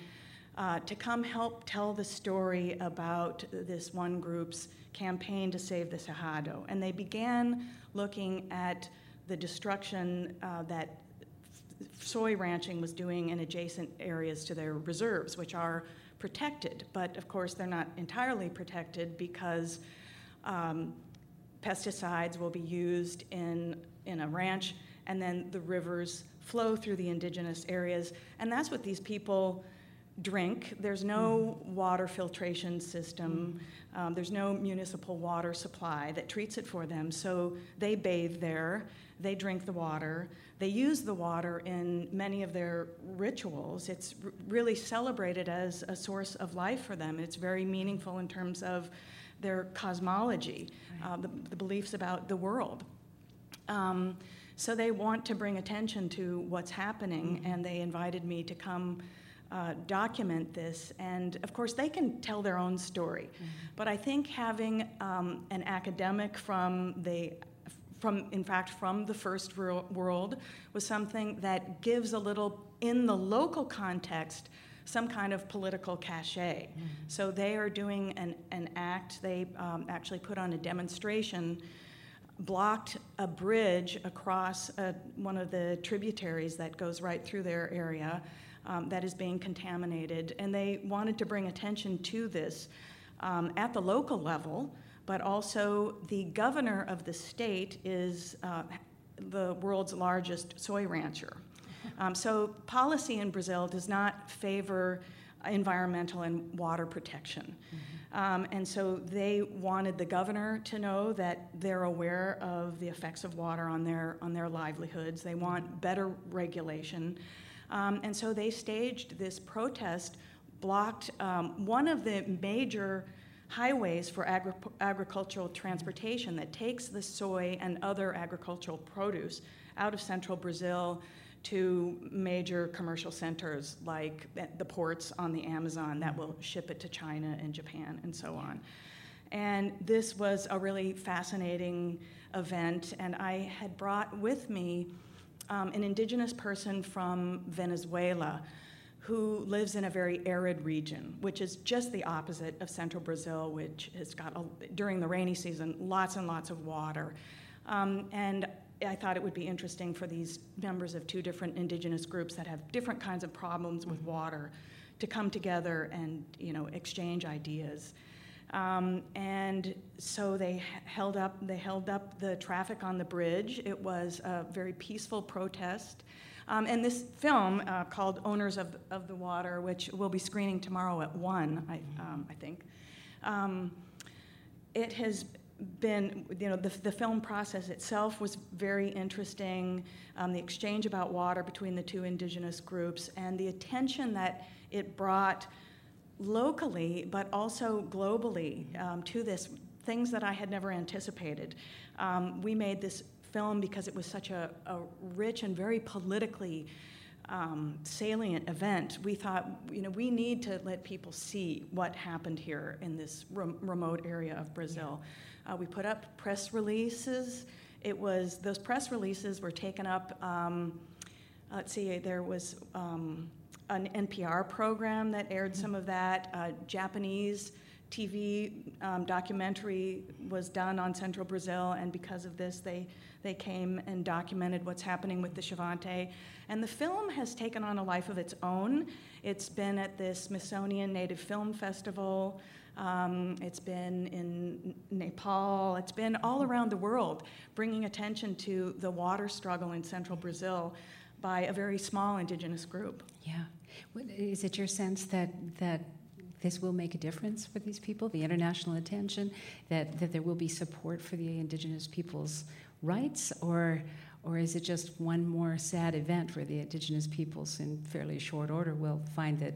uh, to come help tell the story about this one group's campaign to save the Cerrado. And they began looking at the destruction uh, that soy ranching was doing in adjacent areas to their reserves, which are protected. But of course, they're not entirely protected because um, pesticides will be used in, in a ranch, and then the rivers flow through the indigenous areas. And that's what these people drink. There's no mm-hmm. water filtration system. Mm-hmm. Um, there's no municipal water supply that treats it for them. So they bathe there. They drink the water. They use the water in many of their rituals. It's r- really celebrated as a source of life for them. It's very meaningful in terms of their cosmology, right. uh, the, the, beliefs about the world. Um, so they want to bring attention to what's happening, mm-hmm. and they invited me to come uh, document this. And of course, they can tell their own story. Mm-hmm. But I think having um, an academic from the from, in fact, from the first world was something that gives a little, in the local context, some kind of political cachet. Mm-hmm. So they are doing an, an act, they um, actually put on a demonstration, blocked a bridge across a, uh, one of the tributaries that goes right through their area um, that is being contaminated. And they wanted to bring attention to this um, at the local level, but also the governor of the state is uh, the world's largest soy rancher. Um, so, policy in Brazil does not favor environmental and water protection. Mm-hmm. Um, and so they wanted the governor to know that they're aware of the effects of water on their on their livelihoods. They want better regulation. Um, and so they staged this protest, blocked um, one of the major highways for agri- agricultural transportation that takes the soy and other agricultural produce out of central Brazil to major commercial centers like the ports on the Amazon that will ship it to China and Japan and so on. And this was a really fascinating event, and I had brought with me um, an indigenous person from Venezuela who lives in a very arid region, which is just the opposite of central Brazil, which has got, a, during the rainy season, lots and lots of water. Um, and I thought it would be interesting for these members of two different indigenous groups that have different kinds of problems with water to come together and you know exchange ideas. Um, and so they held up they held up the traffic on the bridge. It was a very peaceful protest. Um, and this film uh, called Owners of, of the Water, which we'll be screening tomorrow at 1, I, um, I think, um, it has been, you know, the, the film process itself was very interesting. Um, the exchange about water between the two indigenous groups and the attention that it brought locally, but also globally um, to this, things that I had never anticipated. Um, we made this film because it was such a, a rich and very politically um, salient event, we thought, you know, we need to let people see what happened here in this rem- remote area of Brazil. Uh, we put up press releases. It was those press releases were taken up. Um, let's see, there was um, an NPR program that aired some of that. Uh, Japanese TV um, documentary was done on Central Brazil, and because of this, they they came and documented what's happening with the Xavante. And the film has taken on a life of its own. It's been at the Smithsonian Native Film Festival. Um, it's been in Nepal. It's been all around the world, bringing attention to the water struggle in central Brazil by a very small indigenous group. Yeah. Is it your sense that, that this will make a difference for these people, the international attention, that, that there will be support for the indigenous peoples rights, or, or is it just one more sad event where the indigenous peoples, in fairly short order, will find that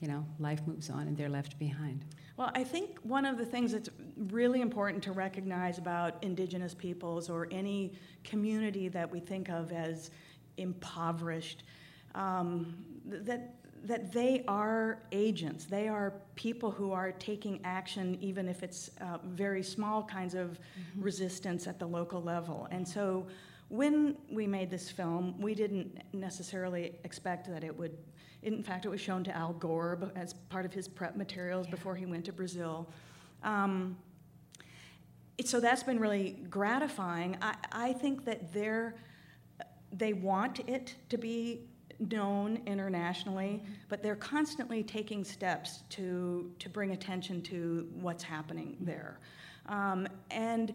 you know life moves on and they're left behind? Well, I think one of the things that's really important to recognize about indigenous peoples or any community that we think of as impoverished, um, that that they are agents. They are people who are taking action, even if it's uh, very small kinds of mm-hmm. resistance at the local level. And so when we made this film, we didn't necessarily expect that it would. In fact, it was shown to Al Gore as part of his prep materials yeah. before he went to Brazil. Um, so that's been really gratifying. I, I think that they're, they want it to be known internationally, but they're constantly taking steps to, to bring attention to what's happening there. Um, and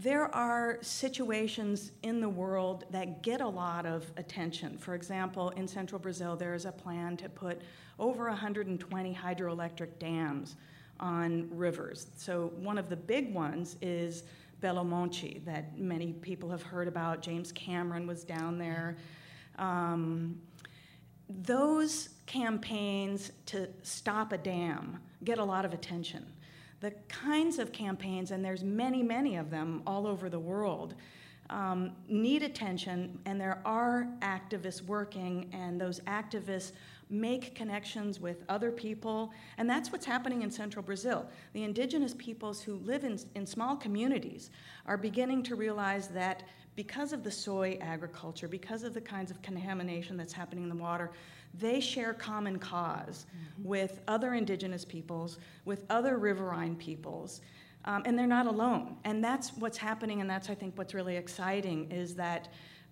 there are situations in the world that get a lot of attention. For example, in central Brazil, there is a plan to put over 120 hydroelectric dams on rivers. So, one of the big ones is Belo Monte, that many people have heard about. James Cameron was down there. Um, those campaigns to stop a dam get a lot of attention. The kinds of campaigns, and there's many, many of them all over the world, um, need attention, and there are activists working, and those activists make connections with other people, and that's what's happening in central Brazil. The indigenous peoples who live in, in small communities are beginning to realize that because of the soy agriculture, because of the kinds of contamination that's happening in the water, they share common because mm-hmm. with other indigenous peoples, with other riverine peoples, um, and they're not alone. And that's what's happening, and that's, I think, what's really exciting is that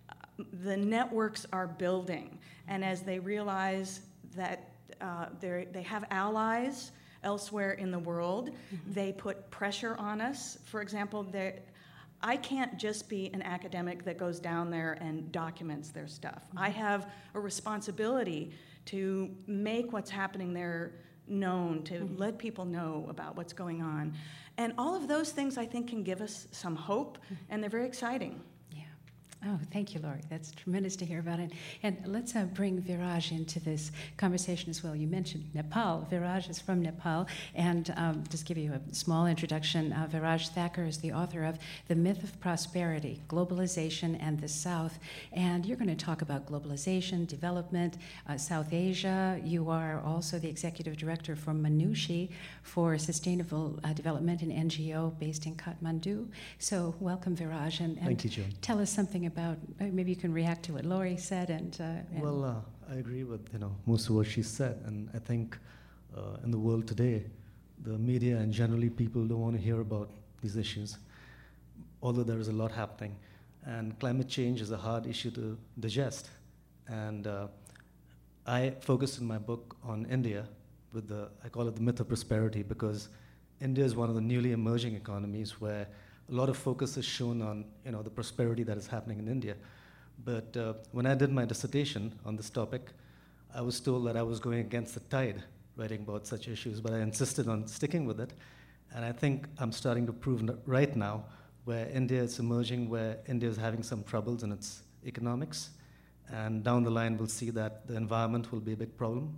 uh, the networks are building. And as they realize that uh, they have allies elsewhere in the world, mm-hmm. they put pressure on us. For example, I can't just be an academic that goes down there and documents their stuff. Mm-hmm. I have a responsibility to make what's happening there known, to mm-hmm. let people know about what's going on. And all of those things I think can give us some hope, mm-hmm. and they're very exciting. Oh, thank you, Laurie. That's tremendous to hear about it. And let's uh, bring Viraj into this conversation as well. You mentioned Nepal. Viraj is from Nepal. And um, just give you a small introduction uh, Viraj Thacker is the author of The Myth of Prosperity Globalization and the South. And you're going to talk about globalization, development, uh, South Asia. You are also the executive director for Manushi for Sustainable uh, Development, an NGO based in Kathmandu. So, welcome, Viraj. And, and Thank you, Joan. Tell us something about, uh, maybe you can react to what Laurie said and. Uh, and Well, uh, I agree with you know most of what she said, and I think uh, in the world today, the media and generally people don't want to hear about these issues, although there is a lot happening, and climate change is a hard issue to digest, and uh, I focused in my book on India with the I call it the myth of prosperity because India is one of the newly emerging economies where a lot of focus is shown on you know the prosperity that is happening in India. But uh, when I did my dissertation on this topic, I was told that I was going against the tide writing about such issues, but I insisted on sticking with it. And I think I'm starting to prove right now where India is emerging, where India is having some troubles in its economics. And down the line, we'll see that the environment will be a big problem.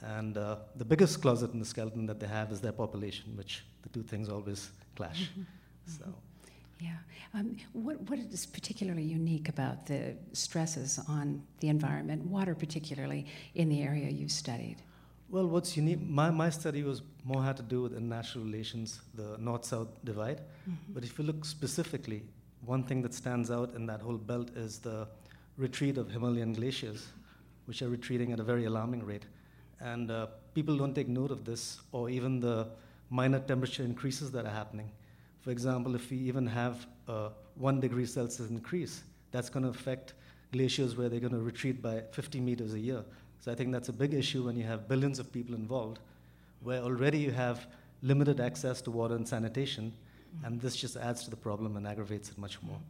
And uh, the biggest closet in the skeleton that they have is their population, which the two things always clash. So. Yeah. Um, what, what is particularly unique about the stresses on the environment, water particularly, in the area you studied? Well, what's unique, my, my study was more had to do with international relations, the north south divide. But if you look specifically, one thing that stands out in that whole belt is the retreat of Himalayan glaciers, which are retreating at a very alarming rate. And uh, people don't take note of this, or even the minor temperature increases that are happening. For example, if we even have a one degree Celsius increase, that's going to affect glaciers where they're going to retreat by 50 meters a year. So I think that's a big issue when you have billions of people involved, where already you have limited access to water and sanitation, and this just adds to the problem and aggravates it much more.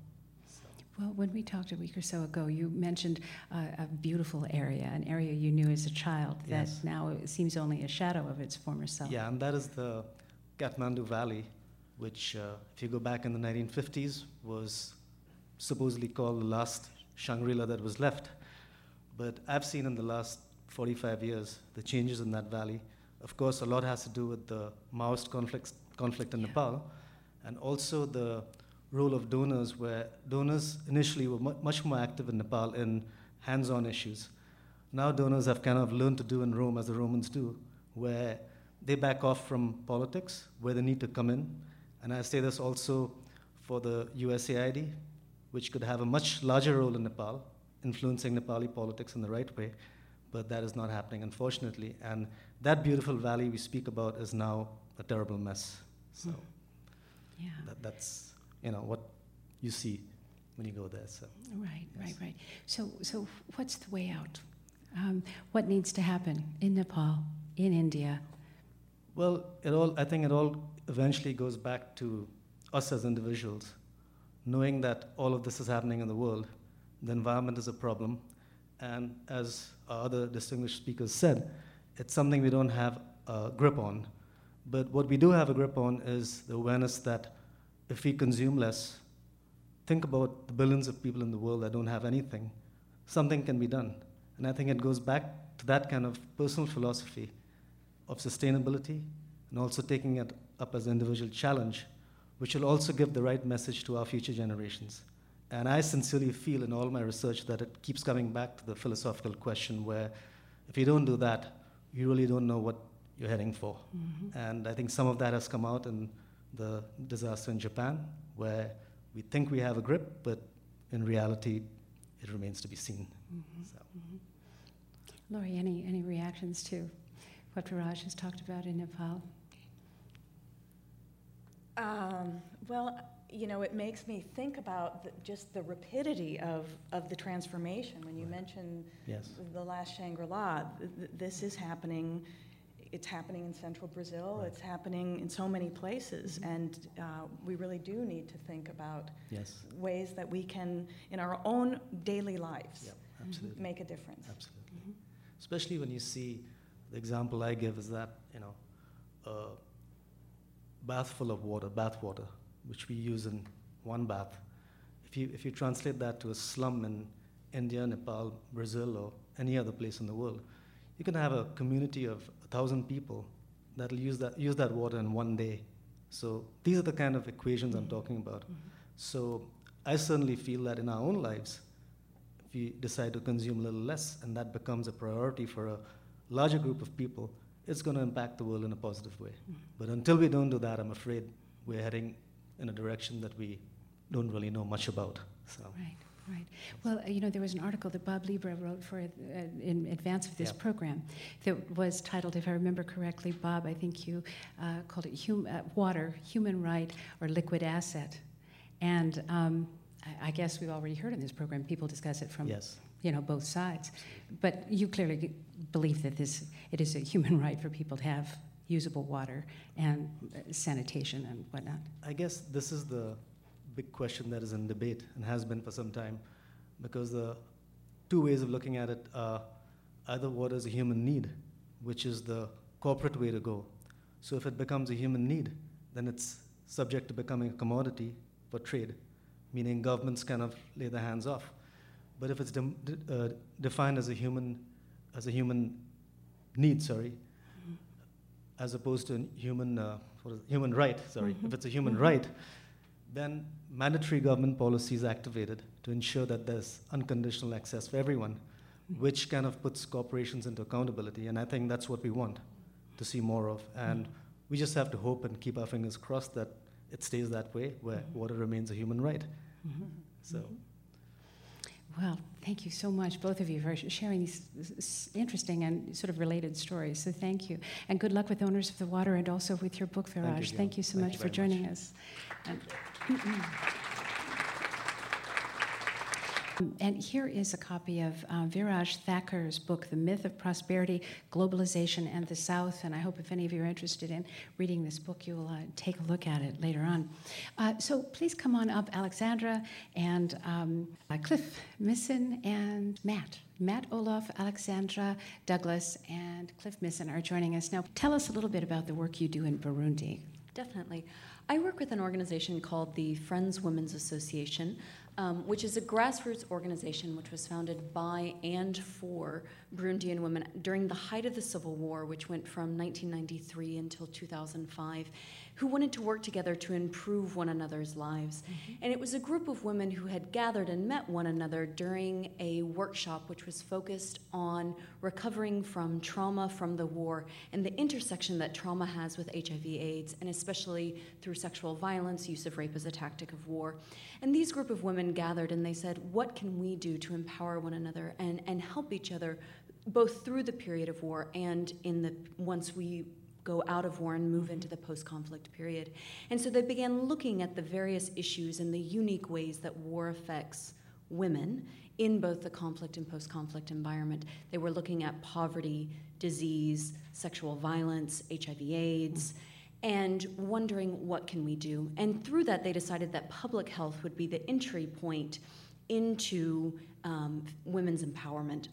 Well, when we talked a week or so ago, you mentioned uh, a beautiful area, an area you knew as a child that Yes. now seems only a shadow of its former self. Yeah, and that is the Kathmandu Valley, which, uh, if you go back in the 1950s, was supposedly called the last Shangri-La that was left. But I've seen in the last 45 years the changes in that valley. Of course, a lot has to do with the Maoist conflicts, conflict in Yeah. Nepal, and also the role of donors, where donors initially were mu- much more active in Nepal in hands-on issues. Now donors have kind of learned to do in Rome as the Romans do, where they back off from politics, where they need to come in. And I say this also for the USAID, which could have a much larger role in Nepal, influencing Nepali politics in the right way, but that is not happening, unfortunately. And that beautiful valley we speak about is now a terrible mess. So Yeah. that, that's you know what you see when you go there. So Right, right, right. So, so what's the way out? Um, what needs to happen in Nepal, in India? Well, it all, I think it all eventually goes back to us as individuals, knowing that all of this is happening in the world. The environment is a problem. And as our other distinguished speakers said, it's something we don't have a grip on. But what we do have a grip on is the awareness that if we consume less, think about the billions of people in the world that don't have anything, something can be done. And I think it goes back to that kind of personal philosophy of sustainability and also taking it up as an individual challenge, which will also give the right message to our future generations. And I sincerely feel in all my research that it keeps coming back to the philosophical question where if you don't do that, you really don't know what you're heading for. Mm-hmm. And I think some of that has come out in the disaster in Japan, where we think we have a grip, but in reality, it remains to be seen. Mm-hmm. So. Mm-hmm. Laurie, any, any reactions to what Viraj has talked about in Nepal? Um, well, you know, it makes me think about the, just the rapidity of, of the transformation. When you mention Yes. the last Shangri-La, th- th- this is happening. It's happening in central Brazil. Right. It's happening in so many places, and uh, we really do need to think about Yes. ways that we can, in our own daily lives, Yep, absolutely. make a difference. Absolutely. Especially when you see the example I give is that, you know, a bath full of water, bath water, which we use in one bath, if you, if you translate that to a slum in India, Nepal, Brazil, or any other place in the world, you can have a community of a thousand people that'll use that, use that water in one day. So these are the kind of equations I'm talking about. Mm-hmm. So I certainly feel that in our own lives, if we decide to consume a little less and that becomes a priority for a larger group of people, it's going to impact the world in a positive way. But until we don't do that, I'm afraid we're heading in a direction that we don't really know much about. So. Right. Right. Well, uh, you know, there was an article that Bob Libra wrote for uh, in advance of this program that was titled, if I remember correctly, Bob, I think you uh, called it hum- uh, Water, Human Right, or Liquid Asset. And um, I, I, guess we've already heard in this program people discuss it from yes. you know, both sides. But you clearly believe that this, it is a human right for people to have usable water and sanitation and whatnot. I guess this is the big question that is in debate and has been for some time because the two ways of looking at it are either water is a human need, which is the corporate way to go. So if it becomes a human need, then it's subject to becoming a commodity for trade, meaning governments kind of lay their hands off. But if it's de- de- uh, defined as a human, as a human need, sorry, mm-hmm. as opposed to a human, uh, human right, sorry, mm-hmm. if it's a human mm-hmm. right, then mandatory government policies activated to ensure that there's unconditional access for everyone, which kind of puts corporations into accountability. And I think that's what we want to see more of. And we just have to hope and keep our fingers crossed that it stays that way, where water remains a human right. Mm-hmm. So. Well, thank you so much, both of you, for sharing these interesting and sort of related stories. So thank you. And good luck with Owners of the Water and also with your book, Viraj. Thank you, thank you so thank much you for joining much. us. And, and here is a copy of uh, Viraj Thacker's book, The Myth of Prosperity, Globalization, and the South. And I hope if any of you are interested in reading this book, you will uh, take a look at it later on. Uh, so please come on up, Alexandra and um, uh, Cliff Missen and Matt. Matt Ohloff, Alexandra Douglas, and Cliff Missen are joining us. Now, tell us a little bit about the work you do in Burundi. Definitely. I work with an organization called the Friends Women's Association, um, which is a grassroots organization which was founded by and for Burundian women during the height of the Civil War, which went from 1993 until 2005 who wanted to work together to improve one another's lives. Mm-hmm. And it was a group of women who had gathered and met one another during a workshop which was focused on recovering from trauma from the war and the intersection that trauma has with HIV/AIDS, and especially through sexual violence, use of rape as a tactic of war. And these group of women gathered and they said, What can we do to empower one another and, and help each other? both through the period of war and in the once we go out of war and move into the post conflict period. And so they began looking at the various issues and the unique ways that war affects women in both the conflict and post conflict environment. They were looking at poverty, disease, sexual violence, HIV, AIDS. And wondering what can we do? And through that, they decided that public health would be the entry point into um, women's empowerment.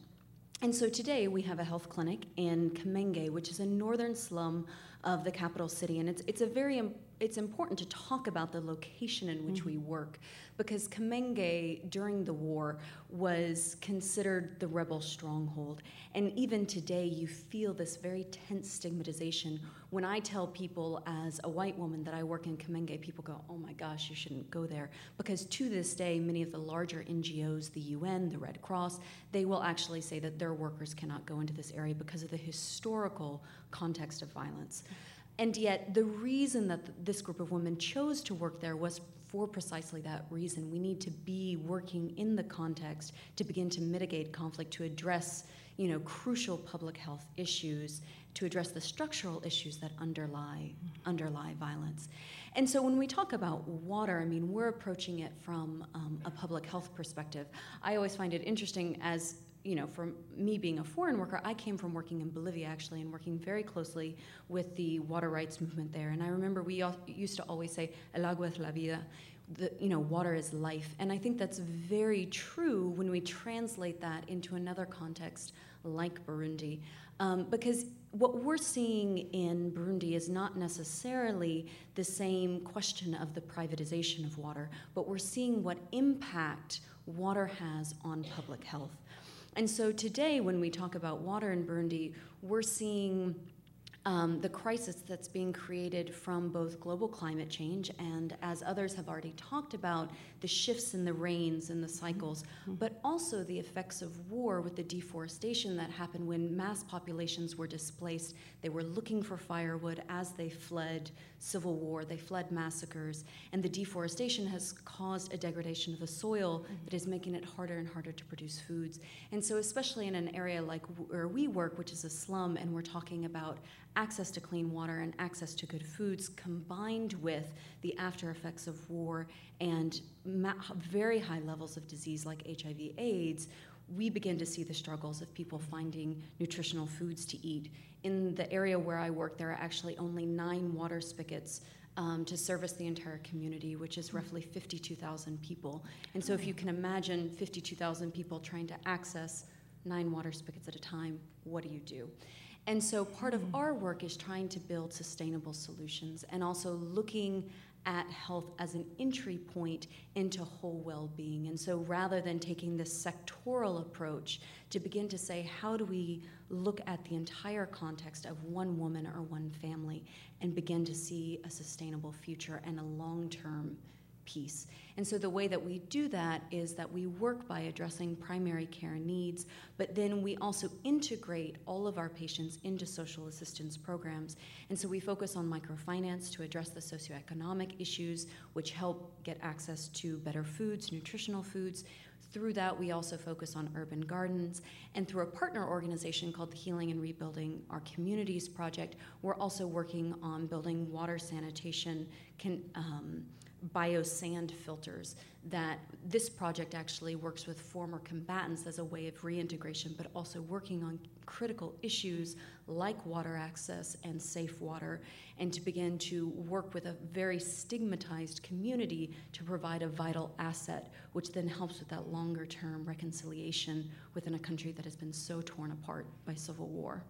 And so today we have a health clinic in Kamenge, which is a northern slum of the capital city, and it's it's a very it's important to talk about the location in which mm-hmm. we work because Kamenge during the war was considered the rebel stronghold. And even today, you feel this very tense stigmatization. When I tell people as a white woman that I work in Kamenge, people go, oh my gosh, you shouldn't go there. Because to this day, many of the larger NGOs, the UN, the Red Cross, they will actually say that their workers cannot go into this area because of the historical context of violence. And yet, the reason that this group of women chose to work there was for precisely that reason. We need to be working in the context to begin to mitigate conflict, to address you know, crucial public health issues, to address the structural issues that underlie, underlie violence. And so when we talk about water, I mean, we're approaching it from um, a public health perspective. I always find it interesting as you know, for me being a foreign worker, I came from working in Bolivia actually and working very closely with the water rights movement there. And I remember we used to always say, El agua es la vida. The, you know, water is life. And I think that's very true when we translate that into another context like Burundi. Um, because what we're seeing in Burundi is not necessarily the same question of the privatization of water, but we're seeing what impact water has on public health. And so today, when we talk about water in Burundi, we're seeing um, the crisis that's being created from both global climate change and, as others have already talked about, the shifts in the rains and the cycles, mm-hmm. but also the effects of war with the deforestation that happened when mass populations were displaced. They were looking for firewood as they fled civil war, they fled massacres, and the deforestation has caused a degradation of the soil mm-hmm. that is making it harder and harder to produce foods. And so, especially in an area like where we work, which is a slum, and we're talking about access to clean water and access to good foods combined with the after effects of war and ma- very high levels of disease like HIV AIDS, we begin to see the struggles of people finding nutritional foods to eat. In the area where I work, there are actually only nine water spigots um, to service the entire community, which is roughly 52,000 people. And so, if you can imagine 52,000 people trying to access nine water spigots at a time, what do you do? And so part of our work is trying to build sustainable solutions and also looking at health as an entry point into whole well being. And so rather than taking this sectoral approach to begin to say, how do we look at the entire context of one woman or one family and begin to see a sustainable future and a long term piece. And so the way that we do that is that we work by addressing primary care needs, but then we also integrate all of our patients into social assistance programs. And so we focus on microfinance to address the socioeconomic issues, which help get access to better foods, nutritional foods. Through that, we also focus on urban gardens. And through a partner organization called the Healing and Rebuilding Our Communities Project, we're also working on building water sanitation. Can, um, biosand filters that this project actually works with former combatants as a way of reintegration, but also working on critical issues like water access and safe water, and to begin to work with a very stigmatized community to provide a vital asset, which then helps with that longer term reconciliation within a country that has been so torn apart by civil war.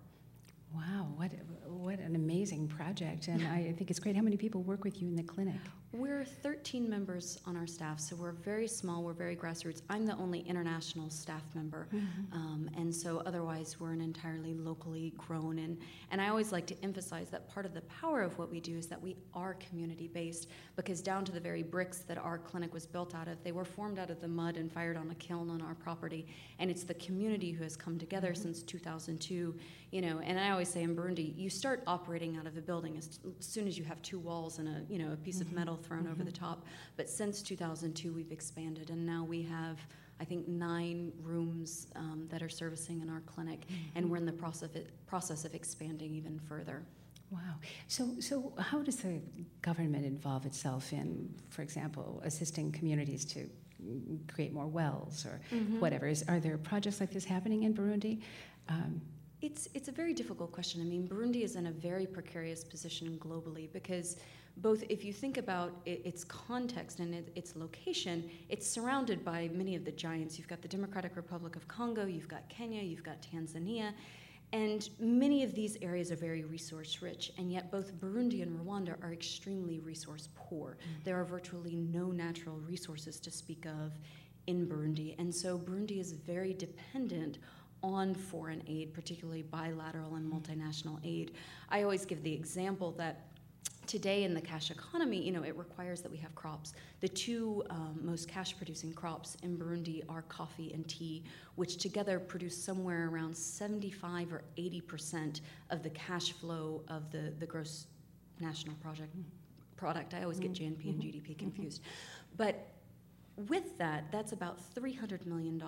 Wow, what what an amazing project! And I think it's great. How many people work with you in the clinic? We're 13 members on our staff, so we're very small. We're very grassroots. I'm the only international staff member, mm-hmm. um, and so otherwise we're an entirely locally grown. And and I always like to emphasize that part of the power of what we do is that we are community based, because down to the very bricks that our clinic was built out of, they were formed out of the mud and fired on a kiln on our property, and it's the community who has come together mm-hmm. since 2002 you know, and I always say in Burundi, you start operating out of a building as, as soon as you have two walls and a, you know, a piece mm-hmm. of metal thrown mm-hmm. over the top. But since 2002, we've expanded, and now we have, I think, nine rooms um, that are servicing in our clinic, mm-hmm. and we're in the process of, process of expanding even further. Wow. So, so how does the government involve itself in, for example, assisting communities to create more wells or mm-hmm. whatever? Is, are there projects like this happening in Burundi? Um, it's, it's a very difficult question. I mean, Burundi is in a very precarious position globally because both if you think about it, its context and it, its location, it's surrounded by many of the giants. You've got the Democratic Republic of Congo, you've got Kenya, you've got Tanzania, and many of these areas are very resource rich, and yet both Burundi and Rwanda are extremely resource poor. Mm-hmm. There are virtually no natural resources to speak of in Burundi, and so Burundi is very dependent on foreign aid, particularly bilateral and multinational aid. I always give the example that today in the cash economy, you know, it requires that we have crops. The two um, most cash producing crops in Burundi are coffee and tea, which together produce somewhere around 75 or 80 percent of the cash flow of the, the gross national project product. I always get GNP mm-hmm. and GDP mm-hmm. confused. But with that, that's about $300 million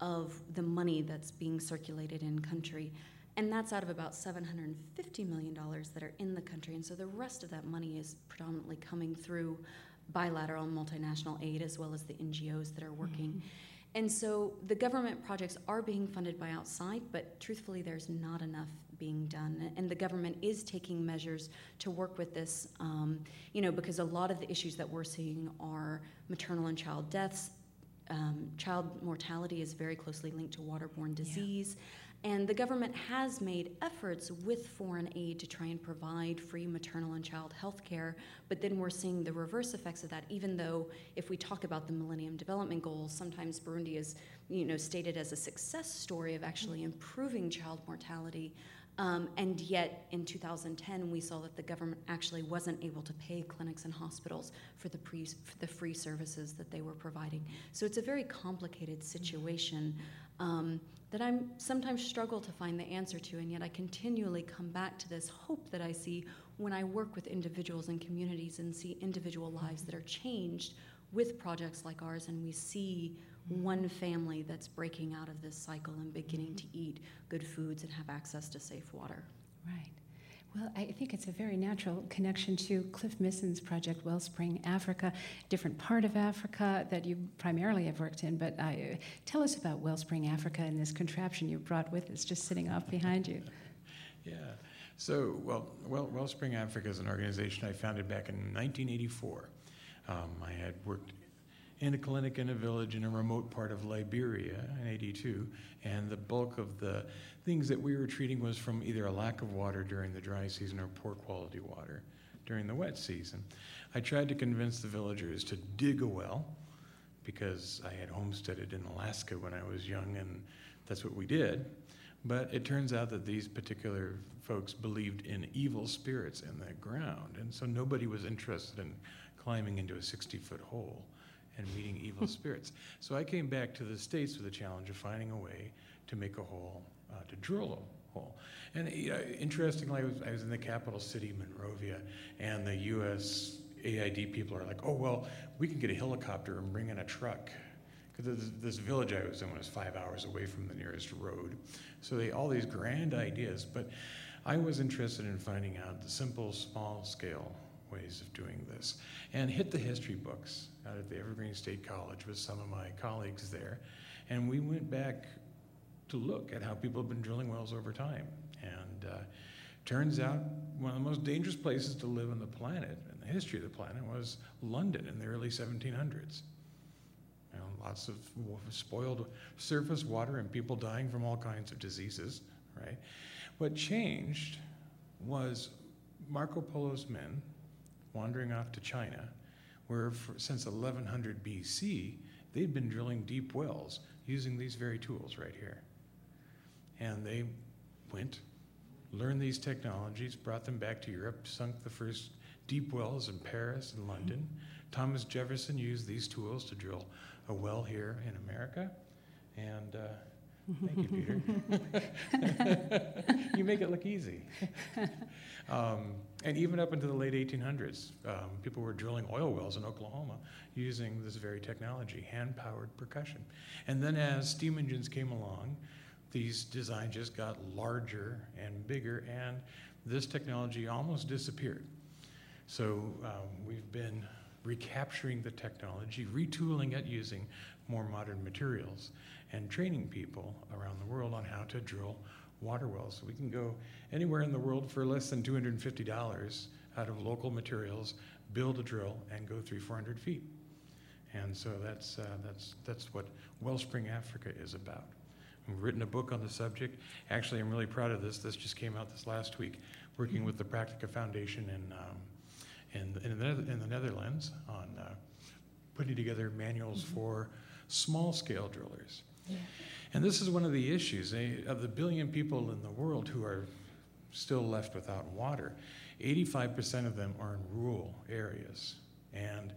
of the money that's being circulated in country. And that's out of about $750 million that are in the country. And so the rest of that money is predominantly coming through bilateral and multinational aid as well as the NGOs that are working. Mm-hmm. And so the government projects are being funded by outside, but truthfully, there's not enough being done. And the government is taking measures to work with this, um, you know, because a lot of the issues that we're seeing are maternal and child deaths, um, child mortality is very closely linked to waterborne disease. Yeah. And the government has made efforts with foreign aid to try and provide free maternal and child health care, but then we're seeing the reverse effects of that, even though if we talk about the Millennium Development Goals, sometimes Burundi is you know, stated as a success story of actually improving child mortality. Um, and yet, in 2010, we saw that the government actually wasn't able to pay clinics and hospitals for the, pre- for the free services that they were providing. So it's a very complicated situation um, that I sometimes struggle to find the answer to, and yet I continually come back to this hope that I see when I work with individuals and communities and see individual lives that are changed with projects like ours, and we see one family that's breaking out of this cycle and beginning to eat good foods and have access to safe water. Right. Well, I think it's a very natural connection to Cliff Missen's project, Wellspring Africa, different part of Africa that you primarily have worked in. But uh, tell us about Wellspring Africa and this contraption you brought with us, just sitting off behind you. yeah. So, well, well, Wellspring Africa is an organization I founded back in 1984. Um, I had worked in a clinic in a village in a remote part of Liberia in 82, and the bulk of the things that we were treating was from either a lack of water during the dry season or poor quality water during the wet season. I tried to convince the villagers to dig a well because I had homesteaded in Alaska when I was young, and that's what we did. But it turns out that these particular folks believed in evil spirits in the ground, and so nobody was interested in climbing into a 60 foot hole and meeting evil spirits. So I came back to the States with the challenge of finding a way to make a hole, uh, to drill a hole. And interestingly, I was, I was in the capital city, Monrovia, and the US AID people are like, oh, well, we can get a helicopter and bring in a truck. Because this, this village I was in was five hours away from the nearest road. So they all these grand ideas, but I was interested in finding out the simple, small scale ways of doing this and hit the history books out at the Evergreen State College with some of my colleagues there. And we went back to look at how people have been drilling wells over time. And uh, turns out one of the most dangerous places to live on the planet, in the history of the planet, was London in the early 1700s. You know, lots of spoiled surface water and people dying from all kinds of diseases, right? What changed was Marco Polo's men wandering off to China, where for, since 1100 BC, they'd been drilling deep wells using these very tools right here. And they went, learned these technologies, brought them back to Europe, sunk the first deep wells in Paris and London. Thomas Jefferson used these tools to drill a well here in America. And uh, Thank you, Peter. you make it look easy. Um, and even up into the late 1800s, um, people were drilling oil wells in Oklahoma using this very technology, hand powered percussion. And then as steam engines came along, these designs just got larger and bigger, and this technology almost disappeared. So um, we've been recapturing the technology, retooling it using more modern materials and training people around the world on how to drill water wells. We can go anywhere in the world for less than $250 out of local materials, build a drill, and go three, 400 feet. And so that's, uh, that's, that's what Wellspring Africa is about. We've written a book on the subject. Actually, I'm really proud of this. This just came out this last week, working with the Practica Foundation in, um, in, in, the, in the Netherlands on uh, putting together manuals mm-hmm. for small scale drillers. Yeah. And this is one of the issues. Eh, of the billion people in the world who are still left without water, 85% of them are in rural areas. And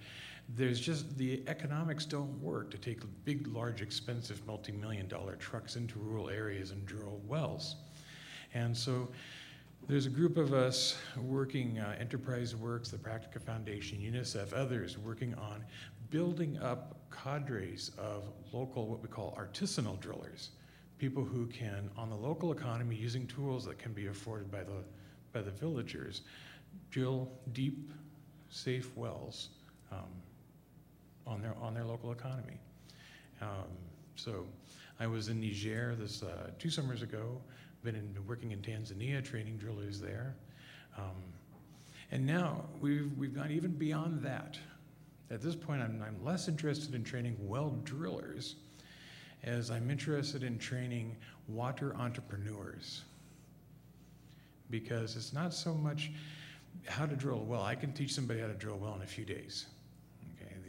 there's just the economics don't work to take big, large, expensive, multi million dollar trucks into rural areas and drill wells. And so there's a group of us working, uh, Enterprise Works, the Practica Foundation, UNICEF, others working on building up cadres of local, what we call artisanal drillers, people who can, on the local economy, using tools that can be afforded by the, by the villagers, drill deep, safe wells um, on, their, on their local economy. Um, so I was in Niger this uh, two summers ago, been in, working in Tanzania, training drillers there. Um, and now we've, we've gone even beyond that. At this point, I'm, I'm less interested in training well drillers as I'm interested in training water entrepreneurs. Because it's not so much how to drill a well. I can teach somebody how to drill a well in a few days.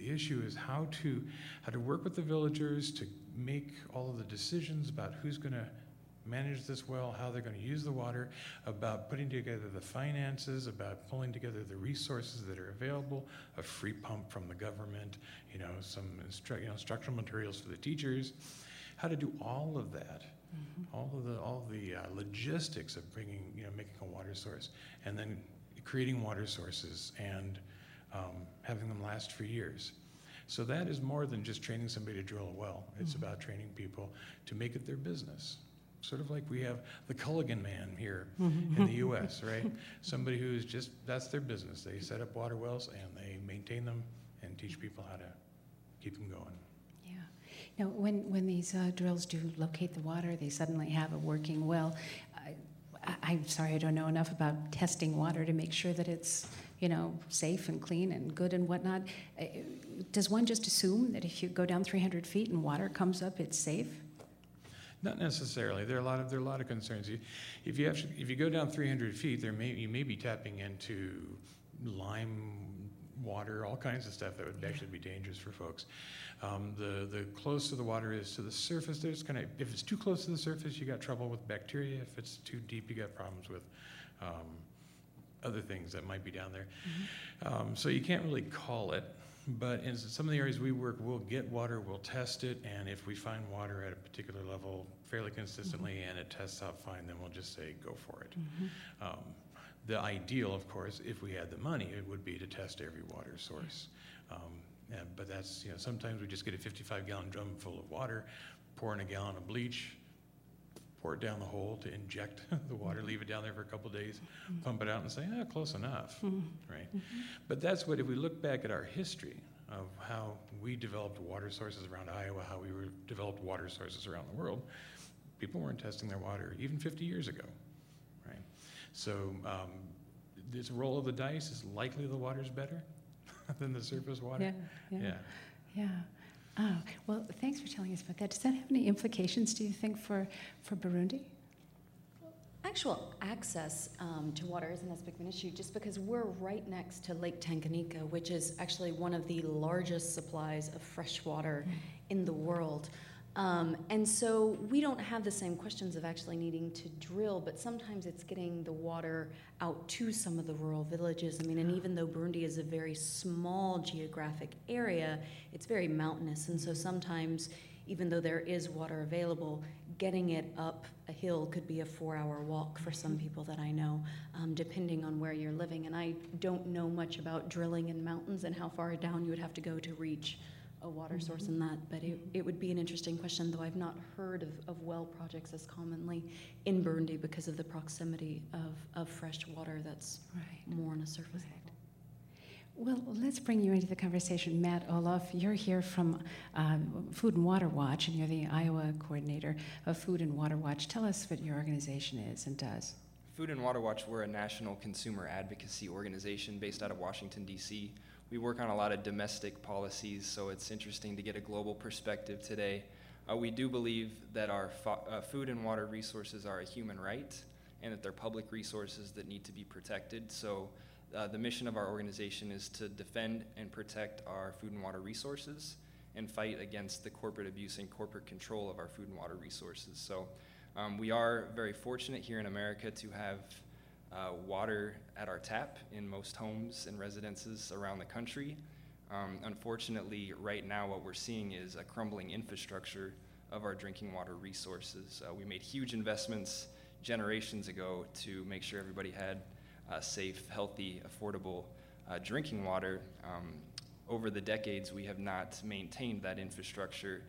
The issue is how to how to work with the villagers to make all of the decisions about who's going to manage this well, how they're going to use the water, about putting together the finances, about pulling together the resources that are available, a free pump from the government, you know, some instru- you know, instructional materials for the teachers, how to do all of that. Mm-hmm. All of the all of the uh, logistics of bringing, you know, making a water source, and then creating water sources and um, having them last for years. So that is more than just training somebody to drill a well. It's mm-hmm. about training people to make it their business. Sort of like we have the Culligan man here mm-hmm. in the U.S., right? Somebody who's just, that's their business. They set up water wells and they maintain them and teach people how to keep them going. Yeah. Now, when, when these uh, drills do locate the water, they suddenly have a working well. I, am sorry, I don't know enough about testing water to make sure that it's, you know, safe and clean and good and whatnot. Uh, does one just assume that if you go down 300 feet and water comes up, it's safe? Not necessarily. There are a lot of there are a lot of concerns. If you have, if you go down 300 feet, there may you may be tapping into lime water, all kinds of stuff that would actually be dangerous for folks. Um, the the closer the water is to the surface, there's kind of if it's too close to the surface, you got trouble with bacteria. If it's too deep, you got problems with um, other things that might be down there. Mm-hmm. Um, so you can't really call it. But in some of the areas we work, we'll get water, we'll test it, and if we find water at a particular level fairly consistently mm-hmm. and it tests out fine, then we'll just say go for it. Mm-hmm. The ideal, of course, if we had the money, it would be to test every water source. Um, and, but that's, you know, sometimes we just get a 55 gallon drum full of water, pour in a gallon of bleach, pour it down the hole to inject the water, leave it down there for a couple days, mm-hmm. pump it out and say, ah, close enough, mm-hmm. right? Mm-hmm. But that's what, if we look back at our history of how we developed water sources around Iowa, how we developed water sources around the world, people weren't testing their water even 50 years ago? So um, this roll of the dice is likely the water's better than the surface water. Yeah, yeah. yeah. yeah. Oh, well, thanks for telling us about that. Does that have any implications, do you think, for, for Burundi? Actual access um, to water isn't as big of an issue just because we're right next to Lake Tanganyika, which is actually one of the largest supplies of fresh water mm. in the world. Um, and so we don't have the same questions of actually needing to drill, but sometimes it's getting the water out to some of the rural villages. I mean, and even though Burundi is a very small geographic area, it's very mountainous. And so sometimes, even though there is water available, getting it up a hill could be a four hour walk for some mm-hmm. people that I know, um, depending on where you're living. And I don't know much about drilling in mountains and how far down you would have to go to reach a water mm-hmm. source in that, but it, it would be an interesting question, though I've not heard of, of well projects as commonly in Burundi because of the proximity of, of fresh water that's right. more on a surface right. level. Well, let's bring you into the conversation. Matt Ohloff. you're here from uh, Food and Water Watch, and you're the Iowa coordinator of Food and Water Watch. Tell us what your organization is and does. Food and Water Watch, we're a national consumer advocacy organization based out of Washington, D.C we work on a lot of domestic policies, so it's interesting to get a global perspective today. Uh, we do believe that our fo- uh, food and water resources are a human right and that they're public resources that need to be protected. So, uh, the mission of our organization is to defend and protect our food and water resources and fight against the corporate abuse and corporate control of our food and water resources. So, um, we are very fortunate here in America to have uh, water at our tap in most homes and residences around the country. Um, unfortunately, right now, what we're seeing is a crumbling infrastructure of our drinking water resources. Uh, we made huge investments generations ago to make sure everybody had uh, safe, healthy, affordable uh, drinking water. Um, over the decades, we have not maintained that infrastructure,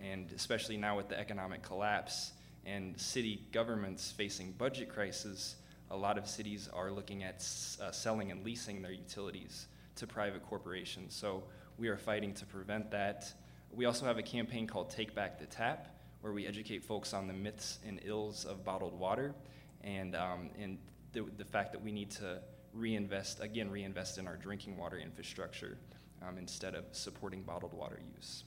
and especially now with the economic collapse and city governments facing budget crisis, a lot of cities are looking at uh, selling and leasing their utilities to private corporations. So we are fighting to prevent that. We also have a campaign called Take Back the Tap, where we educate folks on the myths and ills of bottled water and, um, and the, the fact that we need to reinvest, again, reinvest in our drinking water infrastructure um, instead of supporting bottled water use.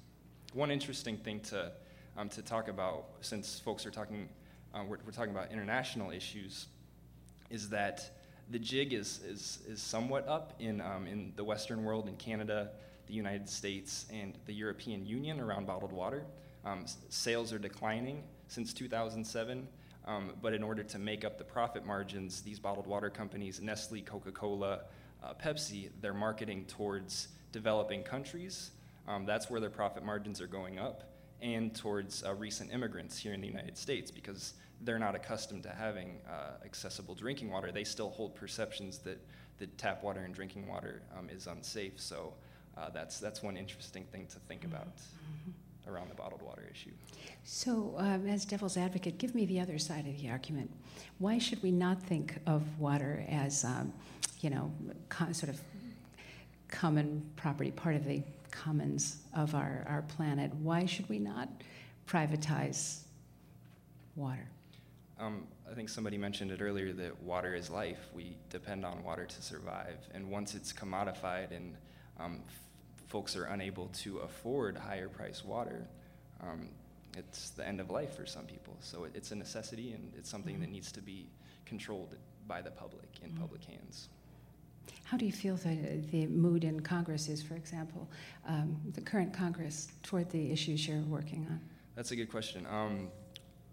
One interesting thing to um, to talk about, since folks are talking, uh, we're, we're talking about international issues, is that the jig is, is, is somewhat up in, um, in the Western world, in Canada, the United States, and the European Union around bottled water. Um, sales are declining since 2007, um, but in order to make up the profit margins, these bottled water companies, Nestle, Coca Cola, uh, Pepsi, they're marketing towards developing countries. Um, that's where their profit margins are going up, and towards uh, recent immigrants here in the United States because they're not accustomed to having uh, accessible drinking water. They still hold perceptions that, that tap water and drinking water um, is unsafe. So uh, that's, that's one interesting thing to think about mm-hmm. around the bottled water issue. So, um, as devil's advocate, give me the other side of the argument. Why should we not think of water as, um, you know, co- sort of common property, part of the commons of our, our planet? Why should we not privatize water? Um, I think somebody mentioned it earlier that water is life. We depend on water to survive. And once it's commodified and um, f- folks are unable to afford higher price water, um, it's the end of life for some people. So it, it's a necessity and it's something mm-hmm. that needs to be controlled by the public in mm-hmm. public hands. How do you feel the, the mood in Congress is, for example, um, the current Congress toward the issues you're working on? That's a good question. Um,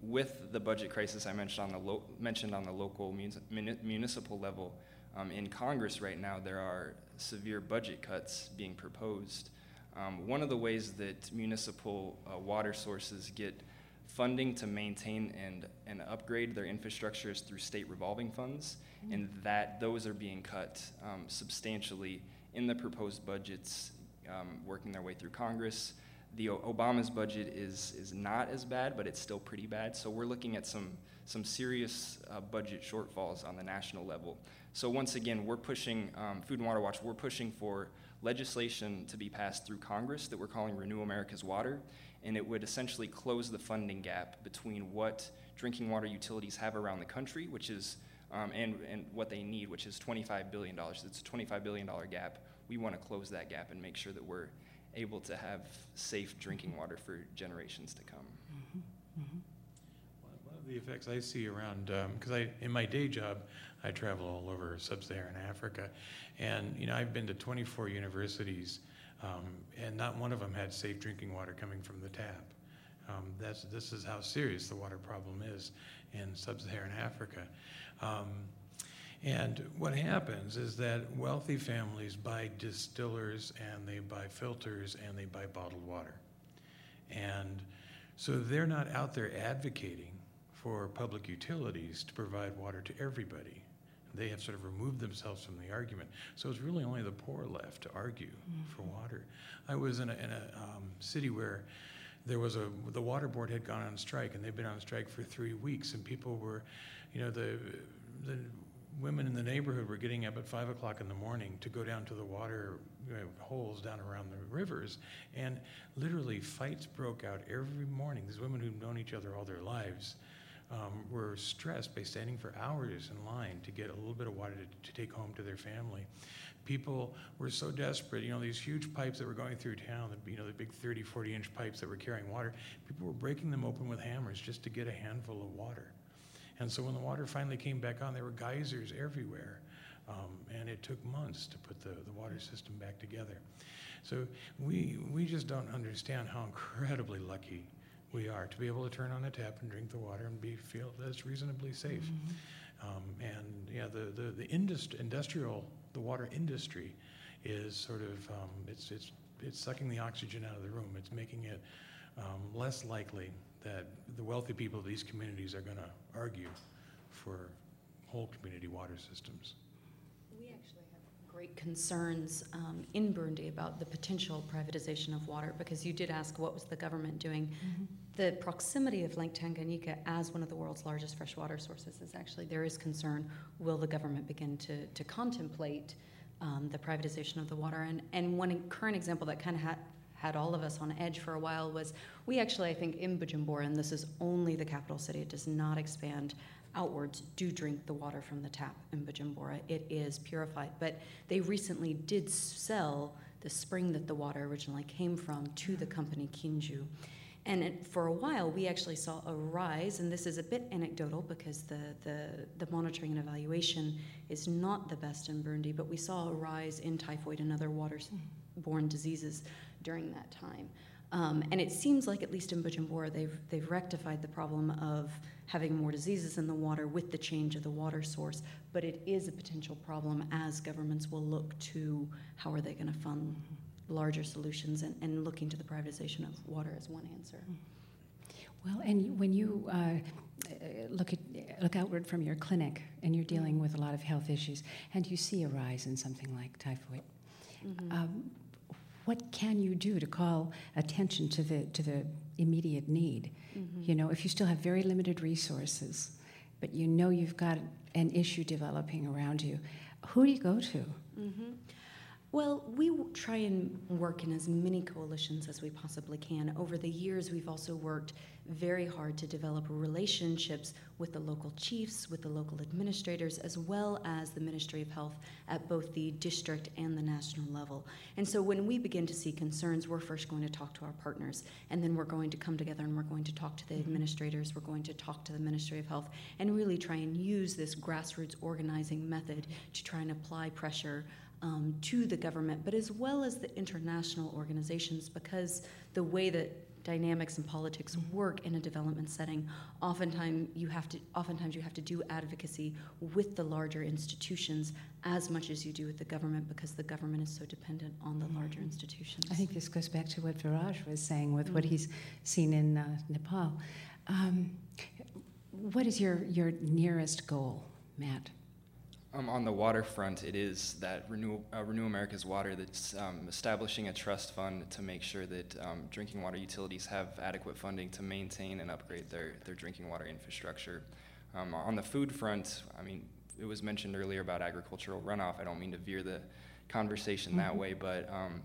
with the budget crisis I mentioned on the, lo- mentioned on the local muni- municipal level, um, in Congress right now there are severe budget cuts being proposed. Um, one of the ways that municipal uh, water sources get funding to maintain and, and upgrade their infrastructure is through state revolving funds, mm-hmm. and that those are being cut um, substantially in the proposed budgets, um, working their way through Congress the Obama's budget is is not as bad, but it's still pretty bad. So we're looking at some some serious uh, budget shortfalls on the national level. So once again, we're pushing um, Food and Water Watch. We're pushing for legislation to be passed through Congress that we're calling Renew America's Water, and it would essentially close the funding gap between what drinking water utilities have around the country, which is um, and and what they need, which is 25 billion dollars. It's a 25 billion dollar gap. We want to close that gap and make sure that we're able to have safe drinking water for generations to come. Mm-hmm. Mm-hmm. One of the effects I see around, because um, I, in my day job, I travel all over sub-Saharan Africa, and you know I've been to 24 universities, um, and not one of them had safe drinking water coming from the tap. Um, that's this is how serious the water problem is in sub-Saharan Africa. And what happens is that wealthy families buy distillers and they buy filters and they buy bottled water. And so they're not out there advocating for public utilities to provide water to everybody. They have sort of removed themselves from the argument. So it's really only the poor left to argue mm-hmm. for water. I was in a, in a um, city where there was a the water board had gone on strike and they've been on strike for three weeks and people were, you know, the the women in the neighborhood were getting up at five o'clock in the morning to go down to the water you know, holes down around the rivers, and literally fights broke out every morning. These women who've known each other all their lives um, were stressed by standing for hours in line to get a little bit of water to, to take home to their family. People were so desperate, you know, these huge pipes that were going through town, you know, the big 30, 40 inch pipes that were carrying water, people were breaking them open with hammers just to get a handful of water. And so when the water finally came back on, there were geysers everywhere. Um, and it took months to put the, the water system back together. So we, we just don't understand how incredibly lucky we are to be able to turn on a tap and drink the water and be feel that's reasonably safe. Mm-hmm. Um, and yeah, the, the, the industri- industrial, the water industry is sort of, um, it's, it's, it's sucking the oxygen out of the room. It's making it um, less likely that the wealthy people of these communities are going to argue for whole community water systems. We actually have great concerns um, in Burundi about the potential privatization of water because you did ask what was the government doing. Mm-hmm. The proximity of Lake Tanganyika as one of the world's largest freshwater sources is actually, there is concern will the government begin to, to contemplate um, the privatization of the water? And, and one current example that kind of had had all of us on edge for a while was we actually, I think, in Bujumbura, and this is only the capital city, it does not expand outwards, do drink the water from the tap in Bujumbura. It is purified. But they recently did sell the spring that the water originally came from to the company Kinju. And it, for a while, we actually saw a rise, and this is a bit anecdotal because the, the, the monitoring and evaluation is not the best in Burundi, but we saw a rise in typhoid and other water mm. borne diseases during that time. Um, and it seems like, at least in Bujumbura, they've, they've rectified the problem of having more diseases in the water with the change of the water source. But it is a potential problem as governments will look to how are they going to fund larger solutions and, and looking to the privatization of water as one answer. Well, and when you uh, look at look outward from your clinic and you're dealing with a lot of health issues, and you see a rise in something like typhoid, mm-hmm. um, what can you do to call attention to the to the immediate need? Mm-hmm. You know, if you still have very limited resources, but you know you've got an issue developing around you, who do you go to? Mm-hmm. Well, we try and work in as many coalitions as we possibly can. Over the years, we've also worked very hard to develop relationships with the local chiefs, with the local administrators, as well as the Ministry of Health at both the district and the national level. And so when we begin to see concerns, we're first going to talk to our partners, and then we're going to come together and we're going to talk to the mm-hmm. administrators, we're going to talk to the Ministry of Health, and really try and use this grassroots organizing method to try and apply pressure um, to the government, but as well as the international organizations, because the way that dynamics and politics work in a development setting, oftentimes you have to oftentimes you have to do advocacy with the larger institutions as much as you do with the government, because the government is so dependent on the larger institutions. I think this goes back to what Viraj was saying with mm-hmm. what he's seen in uh, Nepal. Um, what is your your nearest goal, Matt? Um, on the waterfront, it is that Renew, uh, Renew America's Water that's um, establishing a trust fund to make sure that um, drinking water utilities have adequate funding to maintain and upgrade their, their drinking water infrastructure. Um, on the food front, I mean, it was mentioned earlier about agricultural runoff. I don't mean to veer the conversation mm-hmm. that way, but um,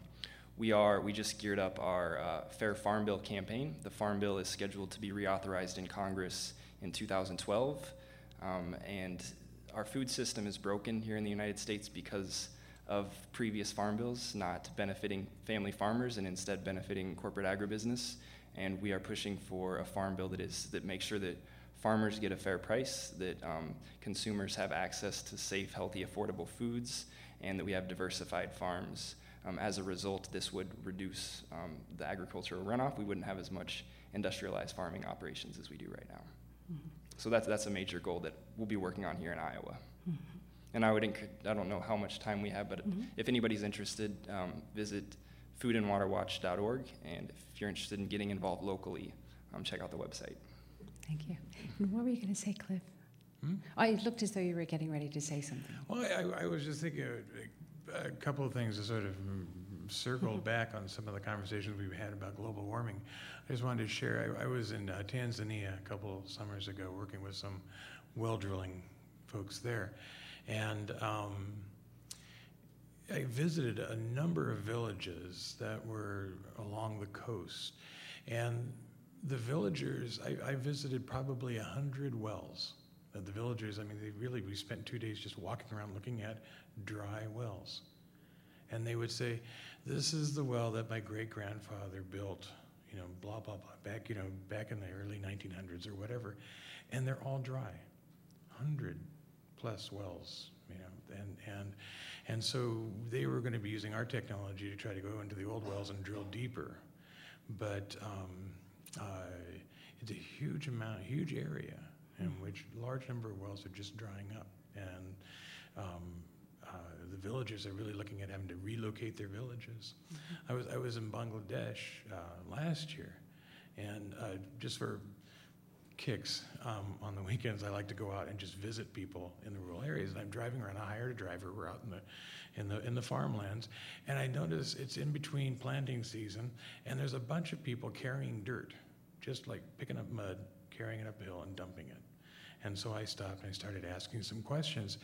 we are we just geared up our uh, Fair Farm Bill campaign. The Farm Bill is scheduled to be reauthorized in Congress in 2012, um, and our food system is broken here in the United States because of previous farm bills not benefiting family farmers and instead benefiting corporate agribusiness. And we are pushing for a farm bill that is that makes sure that farmers get a fair price, that um, consumers have access to safe, healthy, affordable foods, and that we have diversified farms. Um, as a result, this would reduce um, the agricultural runoff. We wouldn't have as much industrialized farming operations as we do right now. Mm-hmm. So that's, that's a major goal that we'll be working on here in Iowa. Mm-hmm. And I would, enc- I don't know how much time we have, but mm-hmm. if anybody's interested, um, visit foodandwaterwatch.org. And if you're interested in getting involved locally, um, check out the website. Thank you. And what were you going to say, Cliff? Hmm? Oh, it looked as though you were getting ready to say something. Well, I, I was just thinking a, a, couple of things to sort of circle back on some of the conversations we've had about global warming. I just wanted to share. I, I was in uh, Tanzania a couple summers ago working with some well drilling folks there. And um, I visited a number of villages that were along the coast. And the villagers, I, I visited probably a hundred wells. The villagers, I mean, they really, we spent two days just walking around looking at dry wells. And they would say, This is the well that my great grandfather built you know, blah, blah, blah, back, you know, back in the early 1900s or whatever. And they're all dry, 100 plus wells, you know, and, and, and so they were going to be using our technology to try to go into the old wells and drill deeper. But um, uh, it's a huge amount, huge area in which a large number of wells are just drying up. And um, uh, the villagers are really looking at having to relocate their villages. Mm-hmm. I was I was in Bangladesh uh, last year, and uh, just for kicks um, on the weekends, I like to go out and just visit people in the rural areas. And I'm driving around. I hired a driver. We're out in the in the in the farmlands, and I notice it's in between planting season, and there's a bunch of people carrying dirt, just like picking up mud, carrying it up a hill, and dumping it. And so I stopped and I started asking some questions.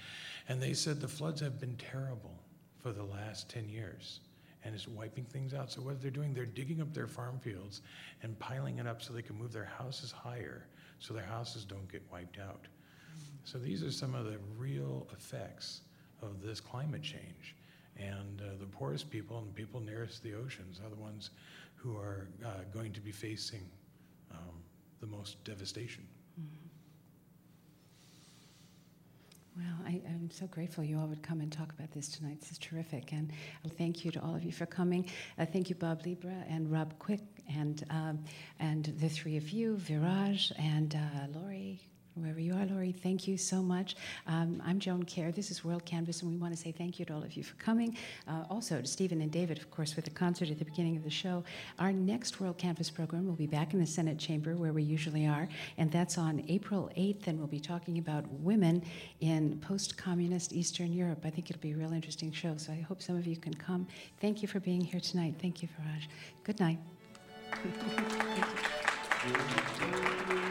And they said the floods have been terrible for the last 10 years and it's wiping things out. So what they're doing, they're digging up their farm fields and piling it up so they can move their houses higher so their houses don't get wiped out. So these are some of the real effects of this climate change. And uh, the poorest people and people nearest the oceans are the ones who are uh, going to be facing um, the most devastation. Well, I, am so grateful you all would come and talk about this tonight. This is terrific. And thank you to all of you for coming. Uh, thank you, Bob Libra and Rob Quick, and, um, and the three of you, Viraj and uh, Laurie, wherever you are, Laurie, thank you so much. Um, I'm Joan Kjaer. This is WorldCanvass, and we want to say thank you to all of you for coming. Uh, also to Stephen and David, of course, for the concert at the beginning of the show. Our next WorldCanvass program will be back in the Senate chamber where we usually are, and that's on April 8th, and we'll be talking about women in post communist Eastern Europe. I think it'll be a real interesting show, so I hope some of you can come. Thank you for being here tonight. Thank you, Viraj. Good night. Thank you.